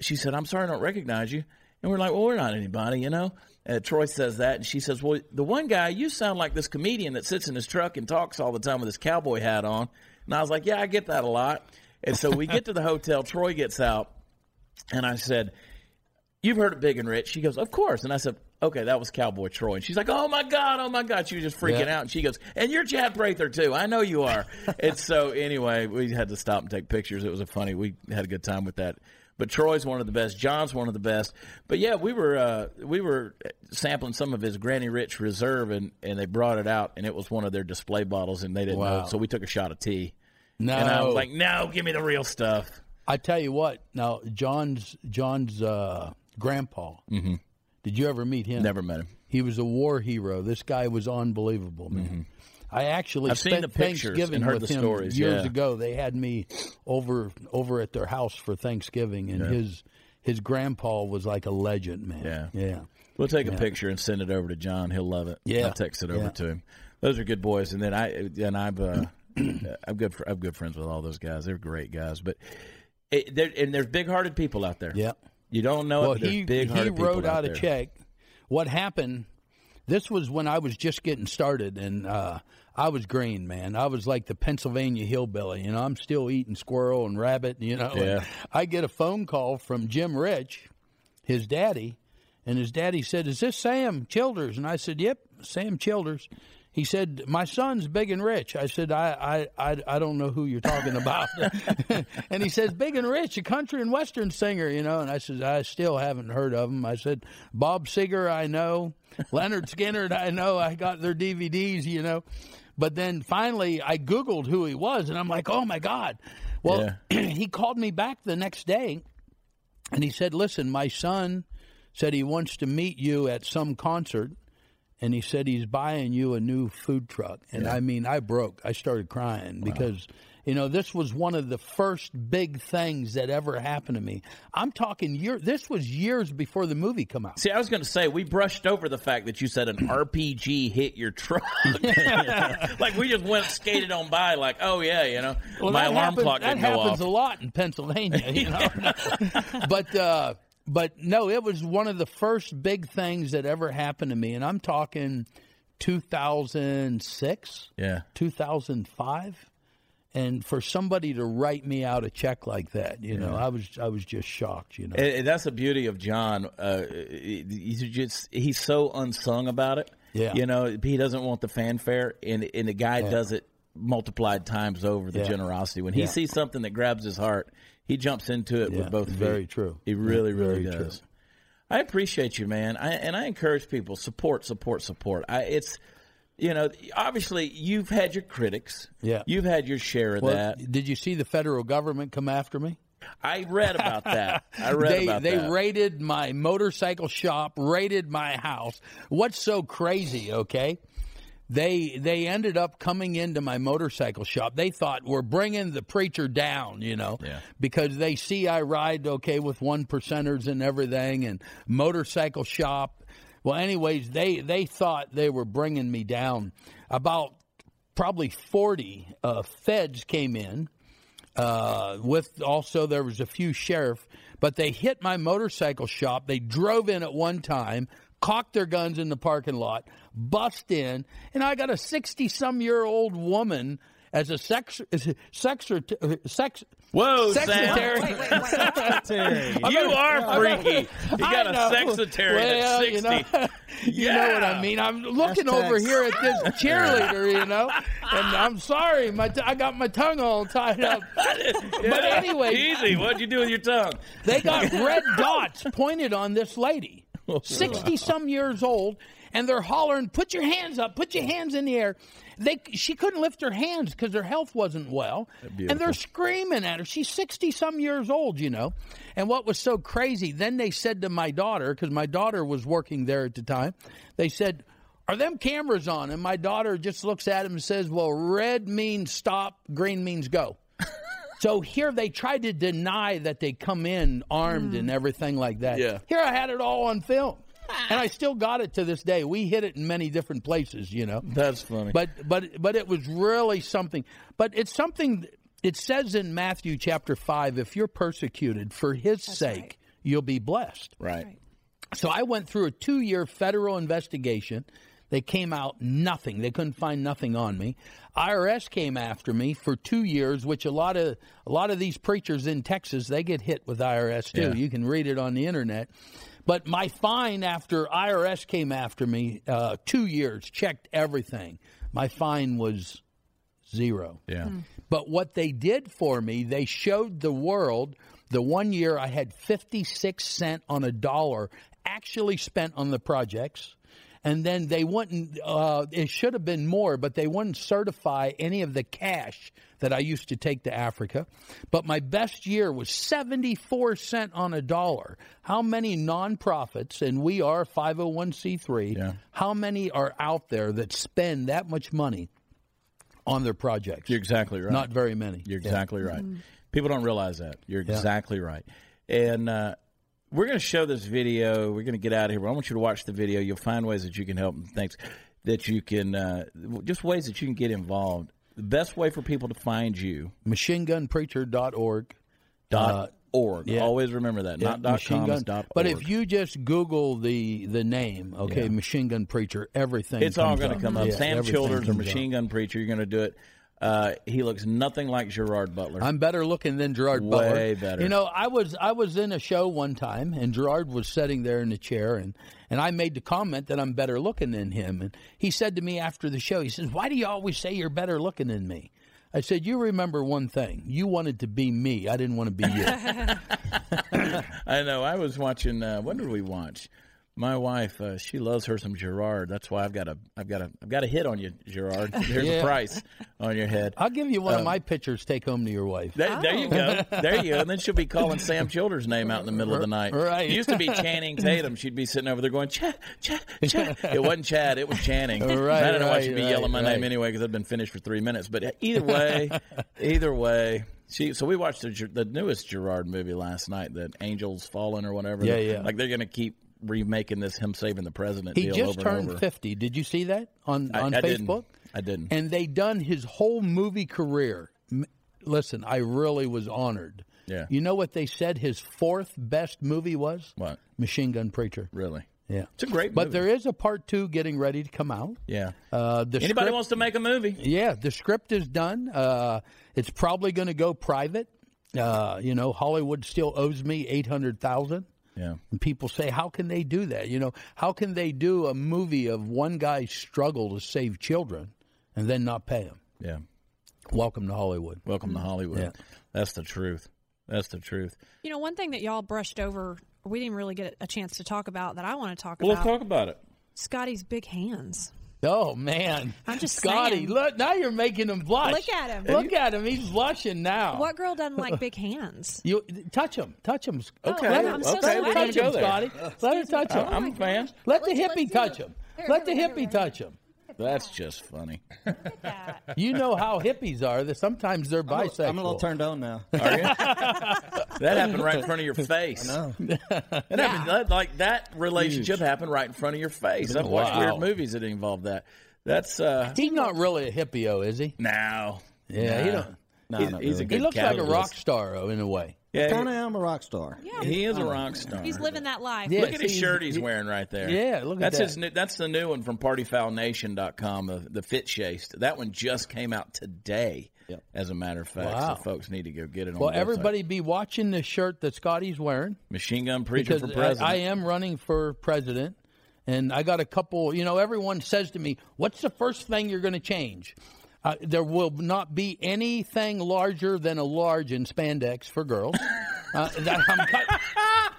She said, "I'm sorry, I don't recognize you." And we're like, "Well, we're not anybody, you know." Uh, Troy says that, and she says, "Well, the one guy, you sound like this comedian that sits in his truck and talks all the time with his cowboy hat on." And I was like, "Yeah, I get that a lot." And so we get to the hotel. Troy gets out, and I said, You've heard of Big and Rich? She goes, Of course. And I said, Okay, that was Cowboy Troy. And she's like, Oh my God, oh my God. She was just freaking Yeah. out. And she goes, And you're Chad Prather too. I know you are. and so anyway, we had to stop and take pictures. It was a funny, we had a good time with that. But Troy's one of the best. John's one of the best. But yeah, we were uh, we were sampling some of his Granny Rich Reserve, and, and they brought it out, and it was one of their display bottles, and they didn't know. So we took a shot of tea, no, and I was like, "No, give me the real stuff." I tell you what. Now, John's John's uh, grandpa. Mm-hmm. Did you ever meet him? Never met him. He was a war hero. This guy was unbelievable, man. I actually Mm-hmm. I've seen spent Thanksgiving with the him stories, years yeah. ago. They had me over over at their house for Thanksgiving, and his his grandpa was like a legend, man. Yeah. yeah. We'll take a picture and send it over to John. He'll love it. Yeah. I'll text it over Yeah. to him. Those are good boys. And then I and I've uh, I'm good. For, I'm good friends with all those guys. They're great guys. But it, and there's big hearted people out there. Yeah. You don't know Well, it. He he wrote out, there. a check. What happened? This was when I was just getting started, and uh, I was green, man. I was like the Pennsylvania hillbilly. You know, I'm still eating squirrel and rabbit. You know, Yeah. I get a phone call from Jim Rich, his daddy, and his daddy said, "Is this Sam Childers?" And I said, "Yep, Sam Childers." He said, "My son's big and rich." I said, "I I I, I don't know who you're talking about." and he says, "Big and rich, a country and western singer," you know. And I said, "I still haven't heard of him." I said, "Bob Seger, I know. Lynyrd Skynyrd, I know. I got their DVDs, you know." But then finally, I Googled who he was, and I'm like, "Oh my God!" Well, he called me back the next day, and he said, "Listen, my son said he wants to meet you at some concert." And he said he's buying you a new food truck. And I mean, I broke. I started crying because, you know, this was one of the first big things that ever happened to me. I'm talking year. This was years before the movie come out. See, I was going to say we brushed over the fact that you said an RPG hit your truck. like we just went skated on by, like, oh yeah, you know, Well, my alarm happens, clock that didn't go happens off. a lot in Pennsylvania, you know. but uh, but no, it was one of the first big things that ever happened to me, and I'm talking 2006. Yeah. 2005 and for somebody to write me out a check like that you know i was i was just shocked you know And, that's the beauty of John. Uh, he's just he's so unsung about it. Yeah. you know, he doesn't want the fanfare, and and the guy does it multiplied times over the Yeah. generosity. When he Yeah. sees something that grabs his heart, he jumps into it Yeah, with both feet. very true. He really, really very does. true. I appreciate you, man. I, and I encourage people support, support, support. I, it's you know, obviously you've had your critics. Yeah. you've had your share of well, that. did you see the federal government come after me I read about that. I read they about they that. raided my motorcycle shop raided my house what's so crazy okay they they ended up coming into my motorcycle shop. They thought we're bringing the preacher down, you know, Yeah. because they see I ride okay with one percenters and everything, and motorcycle shop. Well, anyways, they they thought they were bringing me down. About probably forty uh, feds came in. Uh, with also there was a few sheriff, but they hit my motorcycle shop. They drove in at one time, cocked their guns in the parking lot, bust in, and I got a sixty-some-year-old woman as a sex as a sex uh, sex Whoa, secretary. Sam. You are freaky. You got a know. secretary Well, at 60. You know, you know what I mean. I'm looking Hashtag over here at this cheerleader, you know, and I'm sorry, my t- I got my tongue all tied up. But anyway, Easy. What'd you do with your tongue? they got red dots pointed on this lady, sixty some years old, and they're hollering, "Put your hands up! Put your hands in the air!" They she couldn't lift her hands because her health wasn't well, and they're screaming at her. She's sixty some years old, you know. And what was so crazy? Then they said to my daughter, because my daughter was working there at the time, they said. Are them cameras on? And my daughter just looks at him and says, Well, red means stop, green means go. So here they tried to deny that they come in armed and hmm. everything like that. Yeah. Here I had it all on film. Ah. And I still got it to this day. We hit it in many different places, you know. That's funny. But but but it was really something. But it's something it says in Matthew chapter 5 if you're persecuted for his sake, right. you'll be blessed. right. So I went through a two year federal investigation. They came out nothing. They couldn't find nothing on me. IRS came after me for two years, which a lot of a lot of these preachers in Texas they get hit with IRS too. Yeah. You can read it on the internet. But my fine after IRS came after me, uh, two years checked everything. My fine was zero. Yeah. But what they did for me, they showed the world the one year I had 56 cent on a dollar actually spent on the projects. And then they wouldn't, uh, it should have been more, but they wouldn't certify any of the cash that I used to take to Africa. But my best year was 74 cent on a dollar. How many nonprofits, and we are 501c3, Yeah. how many are out there that spend that much money on their projects? You're exactly right. Not very many. You're Yeah. exactly right. People don't realize that. You're exactly right. And uh, we're going to show this video. We're going to get out of here. But I want you to watch the video. You'll find ways that you can help and things that you can, uh, just ways that you can get involved. The best way for people to find you, machinegunpreacher.org. dot org. yeah. Always remember that. Yeah, Not dot com, gun. dot But org. if you just Google the the name, okay, Yeah. machine gun preacher, everything. It's all going to come up. Yeah, Sam Childers or Machine up. Gun Preacher, you're going to do it. Uh, he looks nothing like Gerard Butler. I'm better looking than Gerard Way Butler. better. You know, I was I was in a show one time, and Gerard was sitting there in the chair, and and I made the comment that I'm better looking than him, and he said to me after the show, he says, "Why do you always say you're better looking than me?" I said, "You remember one thing. You wanted to be me. I didn't want to be you." I know. I was watching. Uh, what did we watch? My wife, uh, she loves her some Gerard. That's why I've got a, I've got a, I've got a hit on you, Gerard. There's Yeah. a price on your head. I'll give you one Um, of my pictures. Take home to your wife. There, there you go. There you go. And then she'll be calling Sam Childers' name out in the middle of the night. Right. It used to be Channing Tatum. She'd be sitting over there going, Chad, Chad, Chad. It wasn't Chad. It was Channing. Right, I don't know why right, she'd be right, yelling my name anyway because I'd been finished for three minutes. But either way, either way. She, so we watched the, the newest Gerard movie last night, that Angels Fallen or whatever. Yeah, yeah. Like they're going to keep remaking this him saving the president He deal just over turned. 50. Did you see that on, I- on I Facebook? Didn't. I didn't. And they done his whole movie career. Listen, I really was honored. Yeah. You know what they said his fourth best movie was? What? Machine Gun Preacher. Really? Yeah. It's a great movie. But movie. there is a part two getting ready to come out. Yeah. Uh, the Anybody script- wants to make a movie? Yeah, the script is done. Uh, it's probably going to go private. Uh, you know, Hollywood still owes me eight hundred thousand. Yeah. And people say, how can they do that? You know, how can they do a movie of one guy's struggle to save children and then not pay him? Yeah. Welcome to Hollywood. Welcome to Hollywood. Yeah. That's the truth. That's the truth. You know, one thing that y'all brushed over, we didn't really get a chance to talk about that I want to talk Well, let's talk about it. Scotty's big hands. Oh man, I'm just Scotty. saying. Look, now you're making him blush. Look at him. Look at him. He's blushing now. What girl doesn't like big hands? You touch him. Touch him. Oh, okay, Let I'm so sorry. touch him. Oh, Scotty. Let her touch him. I'm a fan. Let the hippie touch him. Let the hippie touch him. That's just funny. that. You know how hippies are. That sometimes they're I'm a- bisexual. I'm a little turned on now. Are you? that happened right in front of your face. No. That happened, that, like that relationship happened right in front of your face. I've watched Wow. weird movies that involve that. That's uh He's not really a hippie, is he? now. Yeah, he don't. No, He's, not he's a really. good He looks like a rock star oh, in a way. Yeah, Kind of am a rock star. Yeah, he is a rock star. he's living that life. Yeah. Look at his shirt he's he- wearing right there. Yeah, look at that's that. his. New, that's the new one from PartyFoulNation.com, the, the Fit Chased. That one just came out today. Yep. As a matter of fact, Wow. so folks need to go get it. on Well, everybody be watching the shirt that Scotty's wearing Machine Gun Preacher for president. I, I am running for president, and I got a couple. You know, everyone says to me, "What's the first thing you're going to change?" Uh, there will not be anything larger than a large in spandex for girls. uh, that I'm, cut,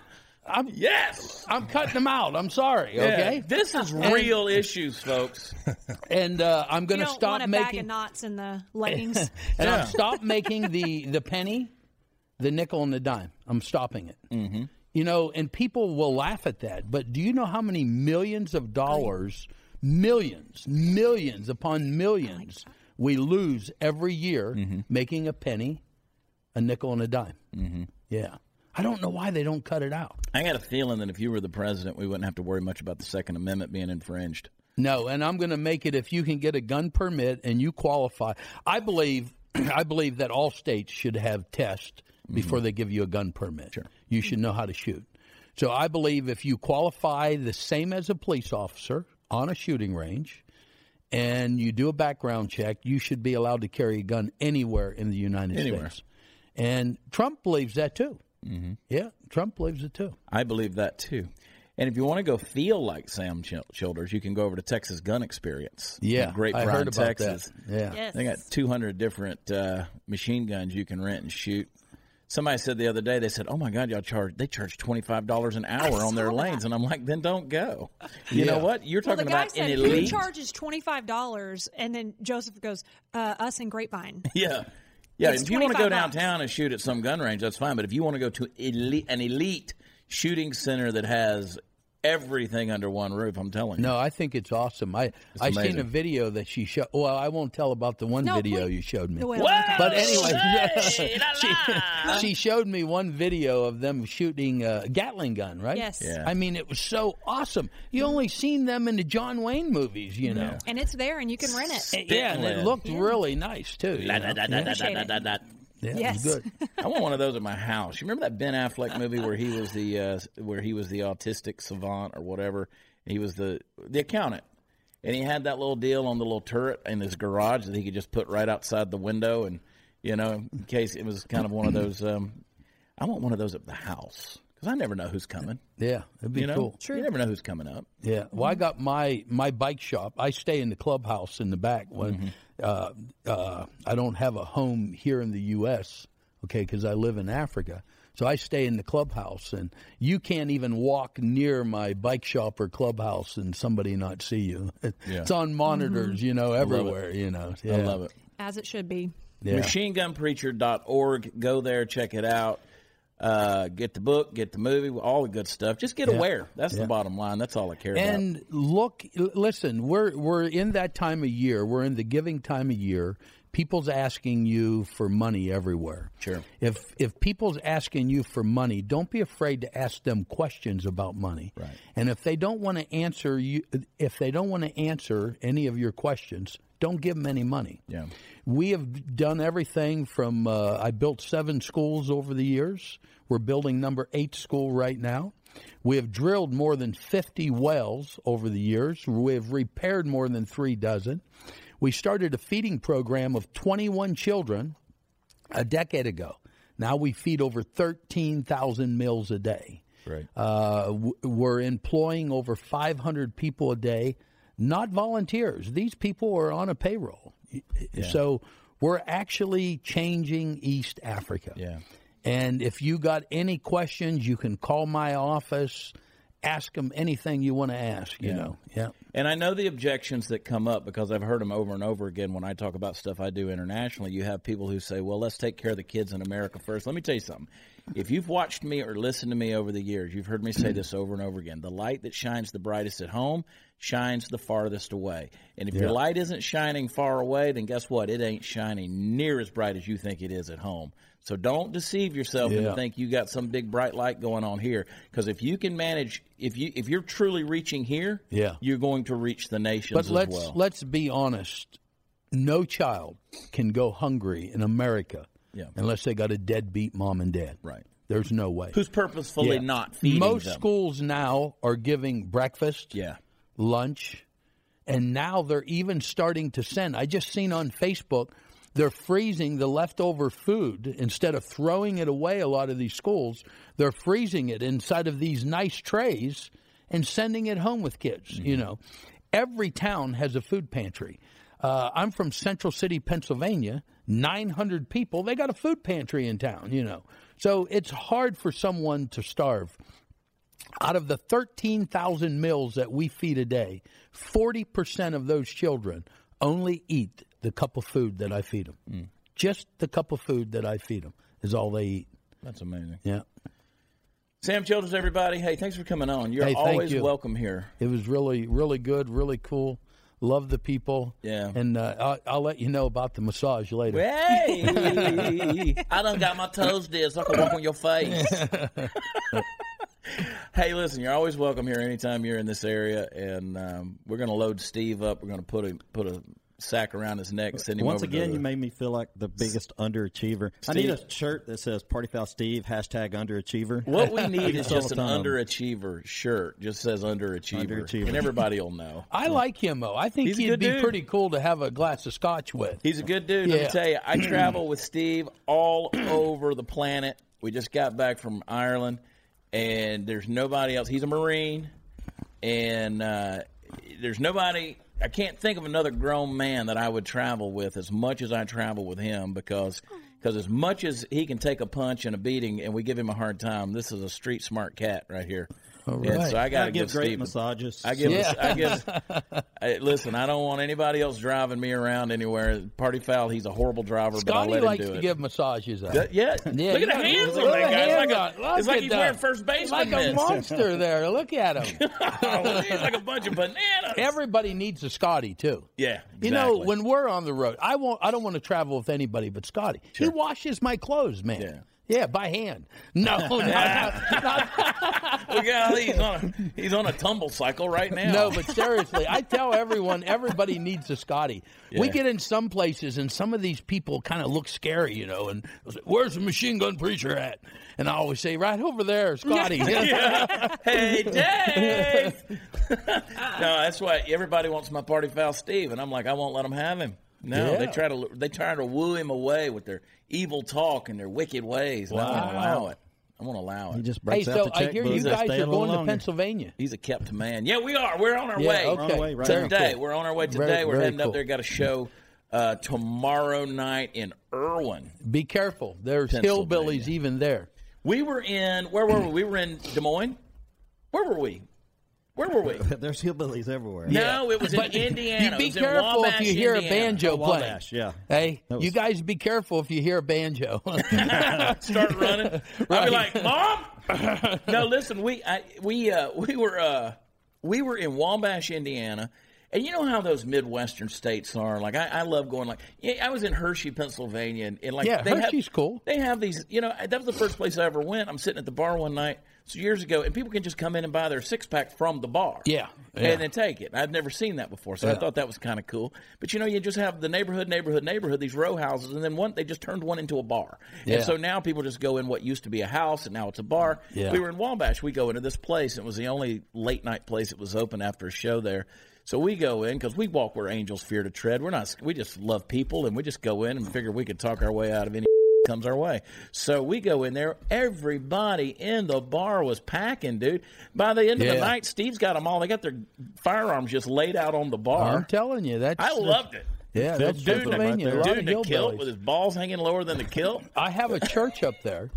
I'm, yes. I'm cutting them out. I'm sorry. Yeah. Okay, This is real issues, folks. and uh, I'm going to stop want a bag making. of knots in the leggings. and Yeah. I'm stop making the the penny, the nickel, and the dime. I'm stopping it. Mm-hmm. You know, and people will laugh at that. But do you know how many millions of dollars, millions, millions upon millions, we lose every year making a penny, a nickel, and a dime? Mm-hmm. Yeah, I don't know why they don't cut it out. I got a feeling that if you were the president, we wouldn't have to worry much about the Second Amendment being infringed. No, and I'm going to make it if you can get a gun permit and you qualify. I believe I believe that all states should have tests before they give you a gun permit. Sure. You should know how to shoot. So I believe if you qualify the same as a police officer on a shooting range and you do a background check, you should be allowed to carry a gun anywhere in the United Anywhere. States. And Trump believes that too. Mm-hmm. Yeah, Trump believes it too. I believe that too. And if you want to go feel like Sam Chil- Childers, you can go over to Texas Gun Experience. Yeah, in Great I Bryan, Texas. that. Yeah. yes. They got 200 different uh, machine guns you can rent and shoot. Somebody said the other day, they said, "Oh my God, y'all charge they charge twenty five dollars an hour on their saw lanes," that. and I'm like, "Then don't go." You know what? You're well, talking the guy about said an who elite. charges twenty five dollars, and then Joseph goes, uh, "Us in Grapevine." Yeah. Yeah, It's if you want to go 25 bucks. downtown and shoot at some gun range, that's fine. But if you want to go to elite, an elite shooting center that has everything under one roof, I'm telling you. No, I think it's awesome. I I seen a video that she showed. Well, I won't tell about the one No, video please. you showed me. Well, But anyway, Hey, la, la. she, she showed me one video of them shooting a Gatling gun, right? Yes. Yeah. I mean, it was so awesome. You only seen them in the John Wayne movies, you know. and it's there, and you can rent it. Yeah, and it Spitling. looked really nice too. Yeah. da, da, Appreciate da, it. da, da. Yeah, it was Yes. good. I want one of those at my house. You remember that Ben Affleck movie where he was the uh, where he was the autistic savant or whatever? He was the the accountant, and he had that little deal on the little turret in his garage that he could just put right outside the window, and you know, in case it was kind of one of those. Um, I want one of those at the house because I never know who's coming. Yeah, it'd be You know, cool. you never know who's coming up. Yeah. Well, I got my my bike shop. I stay in the clubhouse in the back when uh, uh, I don't have a home here in the U.S. Okay, because I live in Africa. So I stay in the clubhouse, and you can't even walk near my bike shop or clubhouse and somebody not see you. Yeah. It's on monitors, you know, everywhere. You know, yeah. I love it. As it should be. Yeah. MachineGunPreacher.org. Go there, check it out. Uh, get the book, get the movie, all the good stuff. Just get aware. That's the bottom line. That's all I care about. And look, listen, we're we're in that time of year. We're in the giving time of year. People's asking you for money everywhere. Sure. If if people's asking you for money, don't be afraid to ask them questions about money. Right. And if they don't want to answer you, if they don't want to answer any of your questions, don't give them any money. Yeah. We have done everything from uh, I built seven schools over the years. We're building number eight school right now. We have drilled more than 50 wells over the years. We have repaired more than three dozen. We started a feeding program of 21 children a decade ago. Now we feed over 13,000 meals a day. Right. Uh, we're employing over 500 people a day, not volunteers. These people are on a payroll. So we're actually changing East Africa. Yeah. And if you got any questions, you can call my office, ask them anything you want to ask, you Yeah. know. Yeah. And I know the objections that come up because I've heard them over and over again when I talk about stuff I do internationally. You have people who say, well, let's take care of the kids in America first. Let me tell you something. If you've watched me or listened to me over the years, you've heard me say this over and over again. The light that shines the brightest at home shines the farthest away. And if your light isn't shining far away, then guess what? It ain't shining near as bright as you think it is at home. So don't deceive yourself Yeah. and think you got some big bright light going on here. Because if you can manage, if you if you're truly reaching here, Yeah. you're going to reach the nations But as let's well. let's be honest. No child can go hungry in America Yeah. unless they got a deadbeat mom and dad. Right. There's no way. Who's purposefully Yeah. not feeding them? Most them? schools now are giving breakfast, Yeah. lunch, and now they're even starting to send. I just seen on Facebook they're freezing the leftover food instead of throwing it away. A lot of these schools they're freezing it inside of these nice trays and sending it home with kids. You mm-hmm. know, every town has a food pantry. Uh, I'm from Central City, Pennsylvania. 900 people. They got a food pantry in town. You know, so it's hard for someone to starve out of the 13,000 meals that we feed a day, 40% of those children only eat the cup of food that I feed them. Mm. Just the cup of food that I feed them is all they eat. That's amazing. Yeah. Sam Childers, everybody. Hey, thanks for coming on. You're Hey, always you. welcome here. It was really, really good, really cool. Love the people. Yeah. And uh, I'll, I'll let you know about the massage later. Hey, I done got my toes did so I can walk on your face. hey, listen, you're always welcome here anytime you're in this area, and um, we're going to load Steve up. We're going to put a put a sack around his neck, send him Once over again, to you made me feel like the biggest underachiever. I need a shirt that says "Party Foul Steve" hashtag underachiever. What we need is just an underachiever shirt. Just says underachiever, Underachiever. and everybody will know. I like him, though. I think He's he'd be dude. pretty cool to have a glass of scotch with. He's a good dude. Let me tell you, I travel with Steve all over the planet. We just got back from Ireland, and there's nobody else. He's a Marine, and uh, there's nobody. I can't think of another grown man that I would travel with as much as I travel with him because because as much as he can take a punch and a beating, and we give him a hard time, this is a street smart cat right here. And so I got to give give great Steve. massages. I give. Yeah. I give. I, listen, I don't want anybody else driving me around anywhere. Party foul. He's a horrible driver, but I'll Scotty let him likes do to it. give massages out. Yeah, yeah. Yeah, Look at you the hands look on at that guy. It's hands like, a, look it's like he's that. wearing first baseman like a mitts. monster there. Look at him. Oh, he's like a bunch of bananas. Everybody needs a Scotty too. yeah, You know, when we're on the road, I won't. I don't want to travel with anybody but Scotty. He washes my clothes, man. Yeah. Yeah, by hand. No, not- Look at he's on a he's on a tumble cycle right now. no. But seriously, I tell everyone, everybody needs a Scotty. We get in some places, and some of these people kind of look scary, you know. And where's the machine gun preacher at? And I always say, right over there, Scotty. hey Dave. no, that's why everybody wants my party foul Steve, and I'm like, I won't let them have him. No, they Yeah. try to they try to woo him away with their evil talk and their wicked ways. And I won't Wow. allow it. I won't allow he it. just hey, breaks so out the I hear you guys are a little going to. Pennsylvania. He's a kept man. Yeah, we are. We're on our Yeah, way. okay. on our way right now. Today, cool. we're on our way today. Very- we're very heading cool. up there. Got a show uh, tomorrow night in Irwin. Be careful. There's hillbillies even there. We were in where were we? We were in Des Moines. Where were we? Where were we? There's hillbillies everywhere. No, it was in But Indiana. You It be was in careful Wabash, if you hear Indiana. a banjo Oh, playing. Wabash, yeah. Hey, That you guys be careful if you hear a banjo. Start running. I'd be like, Mom. no, listen. We I, we uh, we were uh, we were in Wabash, Indiana. And you know how those Midwestern states are. Like I, I love going. Like yeah, I was in Hershey, Pennsylvania, and, and like Yeah, they Hershey's have, cool. They have these. You know, that was the first place I ever went. I'm sitting at the bar one night, so years ago, and people can just come in and buy their six pack from the bar. Yeah, yeah. and then take it. I've never seen that before, so I thought that was kind of cool. But you know, you just have the neighborhood, neighborhood, neighborhood, these row houses, and then one they just turned one into a bar. Yeah. And so now people just go in what used to be a house, and now it's a bar. Yeah. We were in Wabash. We go into this place. It was the only late night place that was open after a show there. So we go in because we walk where angels fear to tread. We're not. We just love people, and we just go in and figure we could talk our way out of any comes our way. So we go in there. Everybody in the bar was packing, dude. By the end of the night, Steve's got them all. They got their firearms just laid out on the bar. I'm telling you, that's I loved it. Yeah, that's dude, Pennsylvania. right Dude the kilt with his balls hanging lower than the kilt. I have a church up there,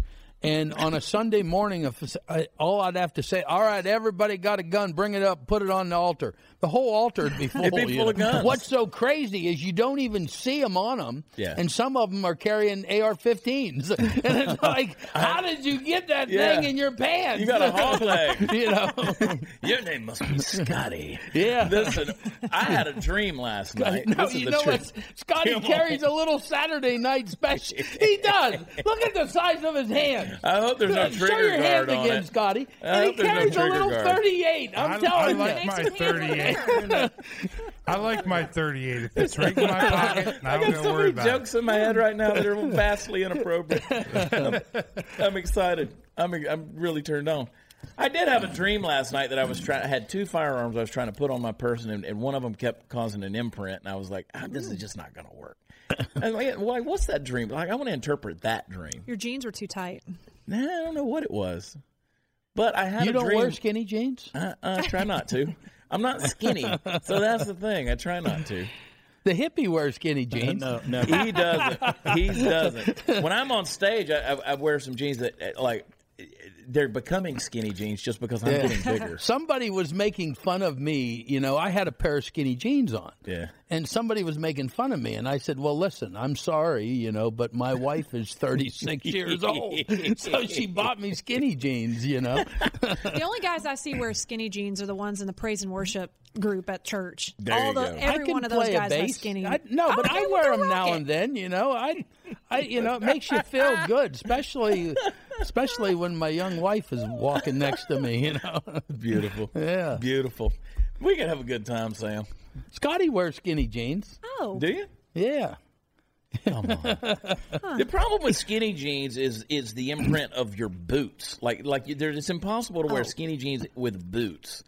And on a Sunday morning, all I'd have to say, "All right, everybody got a gun, bring it up, put it on the altar." The whole altar would be full. Be you know. of guns. What's so crazy is you don't even see them on them, Yeah. and some of them are carrying AR-15s, and it's like, how did you get that Yeah. thing in your pants? You got a hog leg. you know. Your name must be Scotty. Yeah. Listen, I had a dream last night. No, you know what? Scotty Come carries on. a little Saturday night special. He does. Look at the size of his hand. I hope there's no Show trigger your hands guard on again, it. Scotty. I And he hope there's no carries a trigger little guard. 38. I'm I, I telling like you. my 38. I like my 38. If it's right in my pocket, I I don't got got so worry many about it. jokes in my head right now that are vastly inappropriate. I'm, I'm excited. I'm I'm really turned on. I did have a dream last night that I was trying. I had two firearms I was trying to put on my person, and, and one of them kept causing an imprint, and I was like, ah, "This is just not going to work." And like, well, like, what's that dream? Like, I want to interpret that dream. Your jeans were too tight. Nah, I don't know what it was, but I had You a don't dream. wear skinny jeans? I, I try not to. I'm not skinny, so that's the thing. I try not to. The hippie wears skinny jeans. No, no. He doesn't. He doesn't. When I'm on stage, I, I, I wear some jeans that uh, like they're becoming skinny jeans just because I'm Yeah. getting bigger. Somebody was making fun of me. You know, I had a pair of skinny jeans on. Yeah. And somebody was making fun of me. And I said, well, listen, I'm sorry, you know, but my wife is 36 years old. So she bought me skinny jeans, you know. The only guys I see wear skinny jeans are the ones in the praise and worship group at church. There All you the go. every I can one of those play a guys has bass. skinny. I, no, but Okay, I wear then them now rock and then. You know, I, I, you know, it makes you feel good, especially, especially when my young wife is walking next to me. You know, Beautiful. yeah. Beautiful. We can have a good time, Sam. Scotty wears skinny jeans. Oh, Do you? Yeah. The problem with skinny jeans is is the imprint of your boots. Like like you- there, it's impossible to wear Oh. skinny jeans with boots,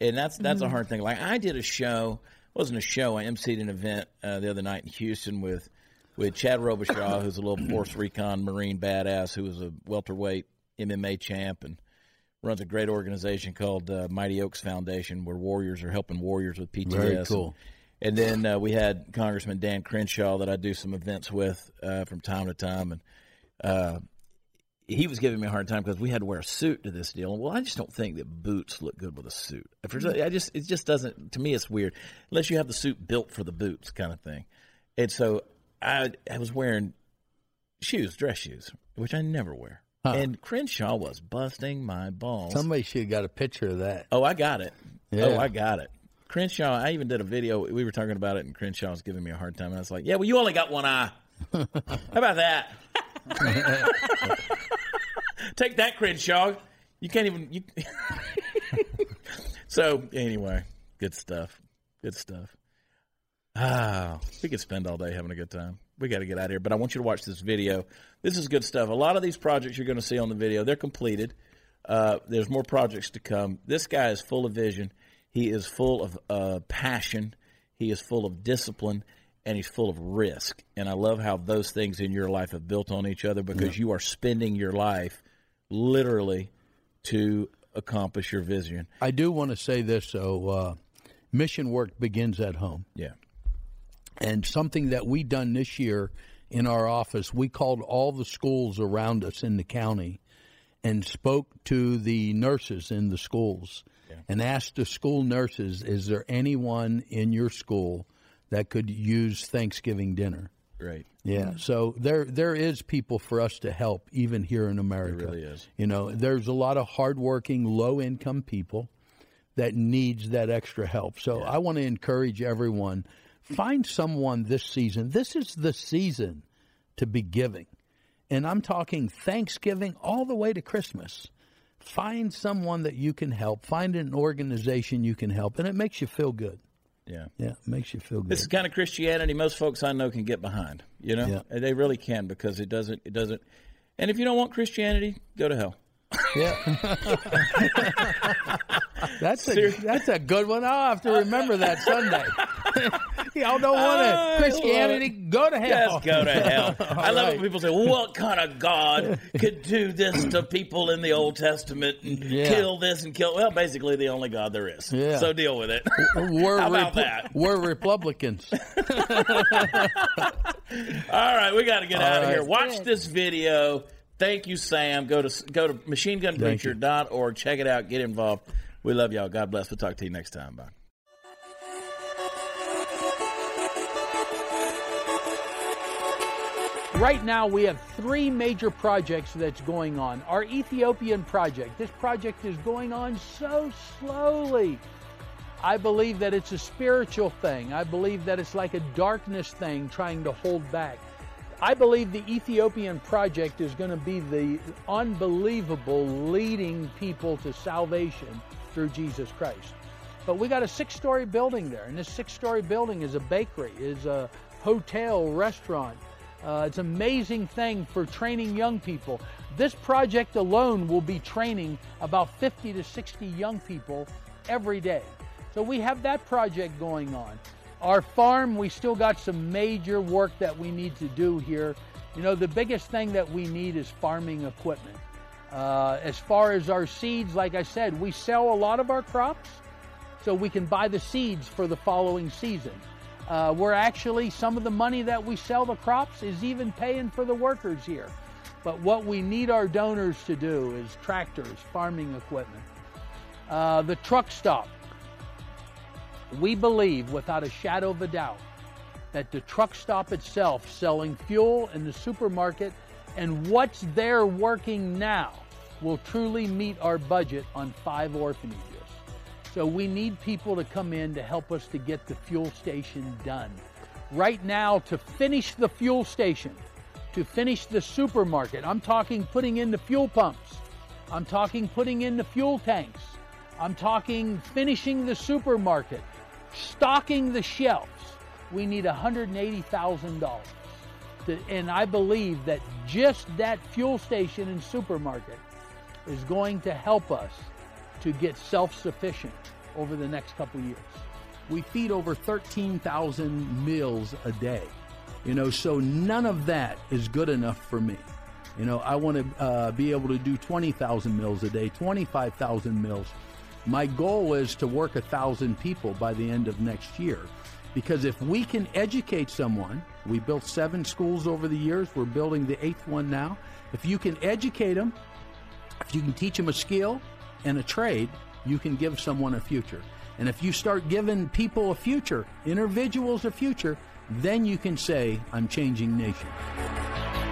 and that's that's a hard thing. Like I did a show, wasn't a show. I emceed an event uh, the other night in Houston with with Chad Robichaux, who's a little Force Recon Marine badass, who was a welterweight MMA champ and runs a great organization called uh, Mighty Oaks Foundation, where warriors are helping warriors with PTSD. Very cool. And then uh, we had Congressman Dan Crenshaw that I do some events with uh, from time to time, and uh, he was giving me a hard time because we had to wear a suit to this deal. Well, I just don't think that boots look good with a suit. If there's- I just it just doesn't. To me, it's weird unless you have the suit built for the boots, kind of thing. And so I I was wearing shoes, dress shoes, which I never wear. And Crenshaw was busting my balls. Somebody should have got a picture of that. Oh, I got it. Yeah. Oh, I got it. Crenshaw, I even did a video. We were talking about it, and Crenshaw was giving me a hard time. And I was like, "Yeah, well, you only got one eye. How about that? Take that, Crenshaw. You can't even." You... so anyway, good stuff. Good stuff. Ah, we could spend all day having a good time. We got to get out of here, but I want you to watch this video. This is good stuff. A lot of these projects you're going to see on the video, they're completed. Uh, there's more projects to come. This guy is full of vision. He is full of uh, passion. He is full of discipline, and he's full of risk. And I love how those things in your life have built on each other because you are spending your life literally to accomplish your vision. I do want to say this, though. Uh, mission work begins at home. Yeah. And something that we done this year in our office, we called all the schools around us in the county and spoke to the nurses in the schools and asked the school nurses, is there anyone in your school that could use Thanksgiving dinner? Great. Yeah, so there there is people for us to help even here in America. really is. You know, there's a lot of hardworking, low income people that needs that extra help. So I want to encourage everyone find someone this season. This is the season to be giving. And I'm talking Thanksgiving all the way to Christmas. Find someone that you can help. Find an organization you can help and it makes you feel good. Yeah. Yeah, it makes you feel good. This is kind of Christianity most folks I know can get behind. You know, Yeah. And they really can because it doesn't. It doesn't. And if you don't want Christianity, go to hell. Yeah. that's a that's a good one. I'll have to remember that Sunday. Y'all don't want to uh, Christianity? Go to hell. Just go to hell. I love right. when people say, "What kind of God could do this to people in the Old Testament and Yeah. kill this and kill?" Well, basically, the only God there is. Yeah. So deal with it. We're, How about Repu- that? we're Republicans. All right, we got to get out of here. Watch this video. Thank you, Sam. Go to go to machinegunpreacher.org. Check it out. Get involved. We love y'all. God bless. We'll talk to you next time. Bye. Right now, we have three major projects that's going on. Our Ethiopian project, this project is going on so slowly. I believe that it's a spiritual thing. I believe that it's like a darkness thing trying to hold back. I believe the Ethiopian project is going to be the unbelievable leading people to salvation through Jesus Christ. But we got a six story building there, and this six story building is a bakery, is a hotel, restaurant. Uh, it's an amazing thing for training young people. This project alone will be training about 50 to 60 young people every day. So we have that project going on. Our farm, we still got some major work that we need to do here. You know, the biggest thing that we need is farming equipment. Uh, as far as our seeds, like I said, we sell a lot of our crops so we can buy the seeds for the following season. Uh, we're actually, some of the money that we sell the crops is even paying for the workers here. But what we need our donors to do is tractors, farming equipment. Uh, the truck stop. We believe without a shadow of a doubt that the truck stop itself selling fuel in the supermarket and what's there working now will truly meet our budget on five orphanages. So we need people to come in to help us to get the fuel station done. Right now, to finish the fuel station, to finish the supermarket, I'm talking putting in the fuel pumps. I'm talking putting in the fuel tanks. I'm talking finishing the supermarket, stocking the shelves. We need $180,000. And I believe that just that fuel station and supermarket is going to help us to get self-sufficient over the next couple years. We feed over 13,000 meals a day. You know, so none of that is good enough for me. You know, I want to uh, be able to do 20,000 meals a day, 25,000 meals. My goal is to work a thousand people by the end of next year. Because if we can educate someone, we built seven schools over the years, we're building the eighth one now. If you can educate them, if you can teach them a skill and a trade, you can give someone a future. And if you start giving people a future, individuals a future, then you can say, I'm changing nations.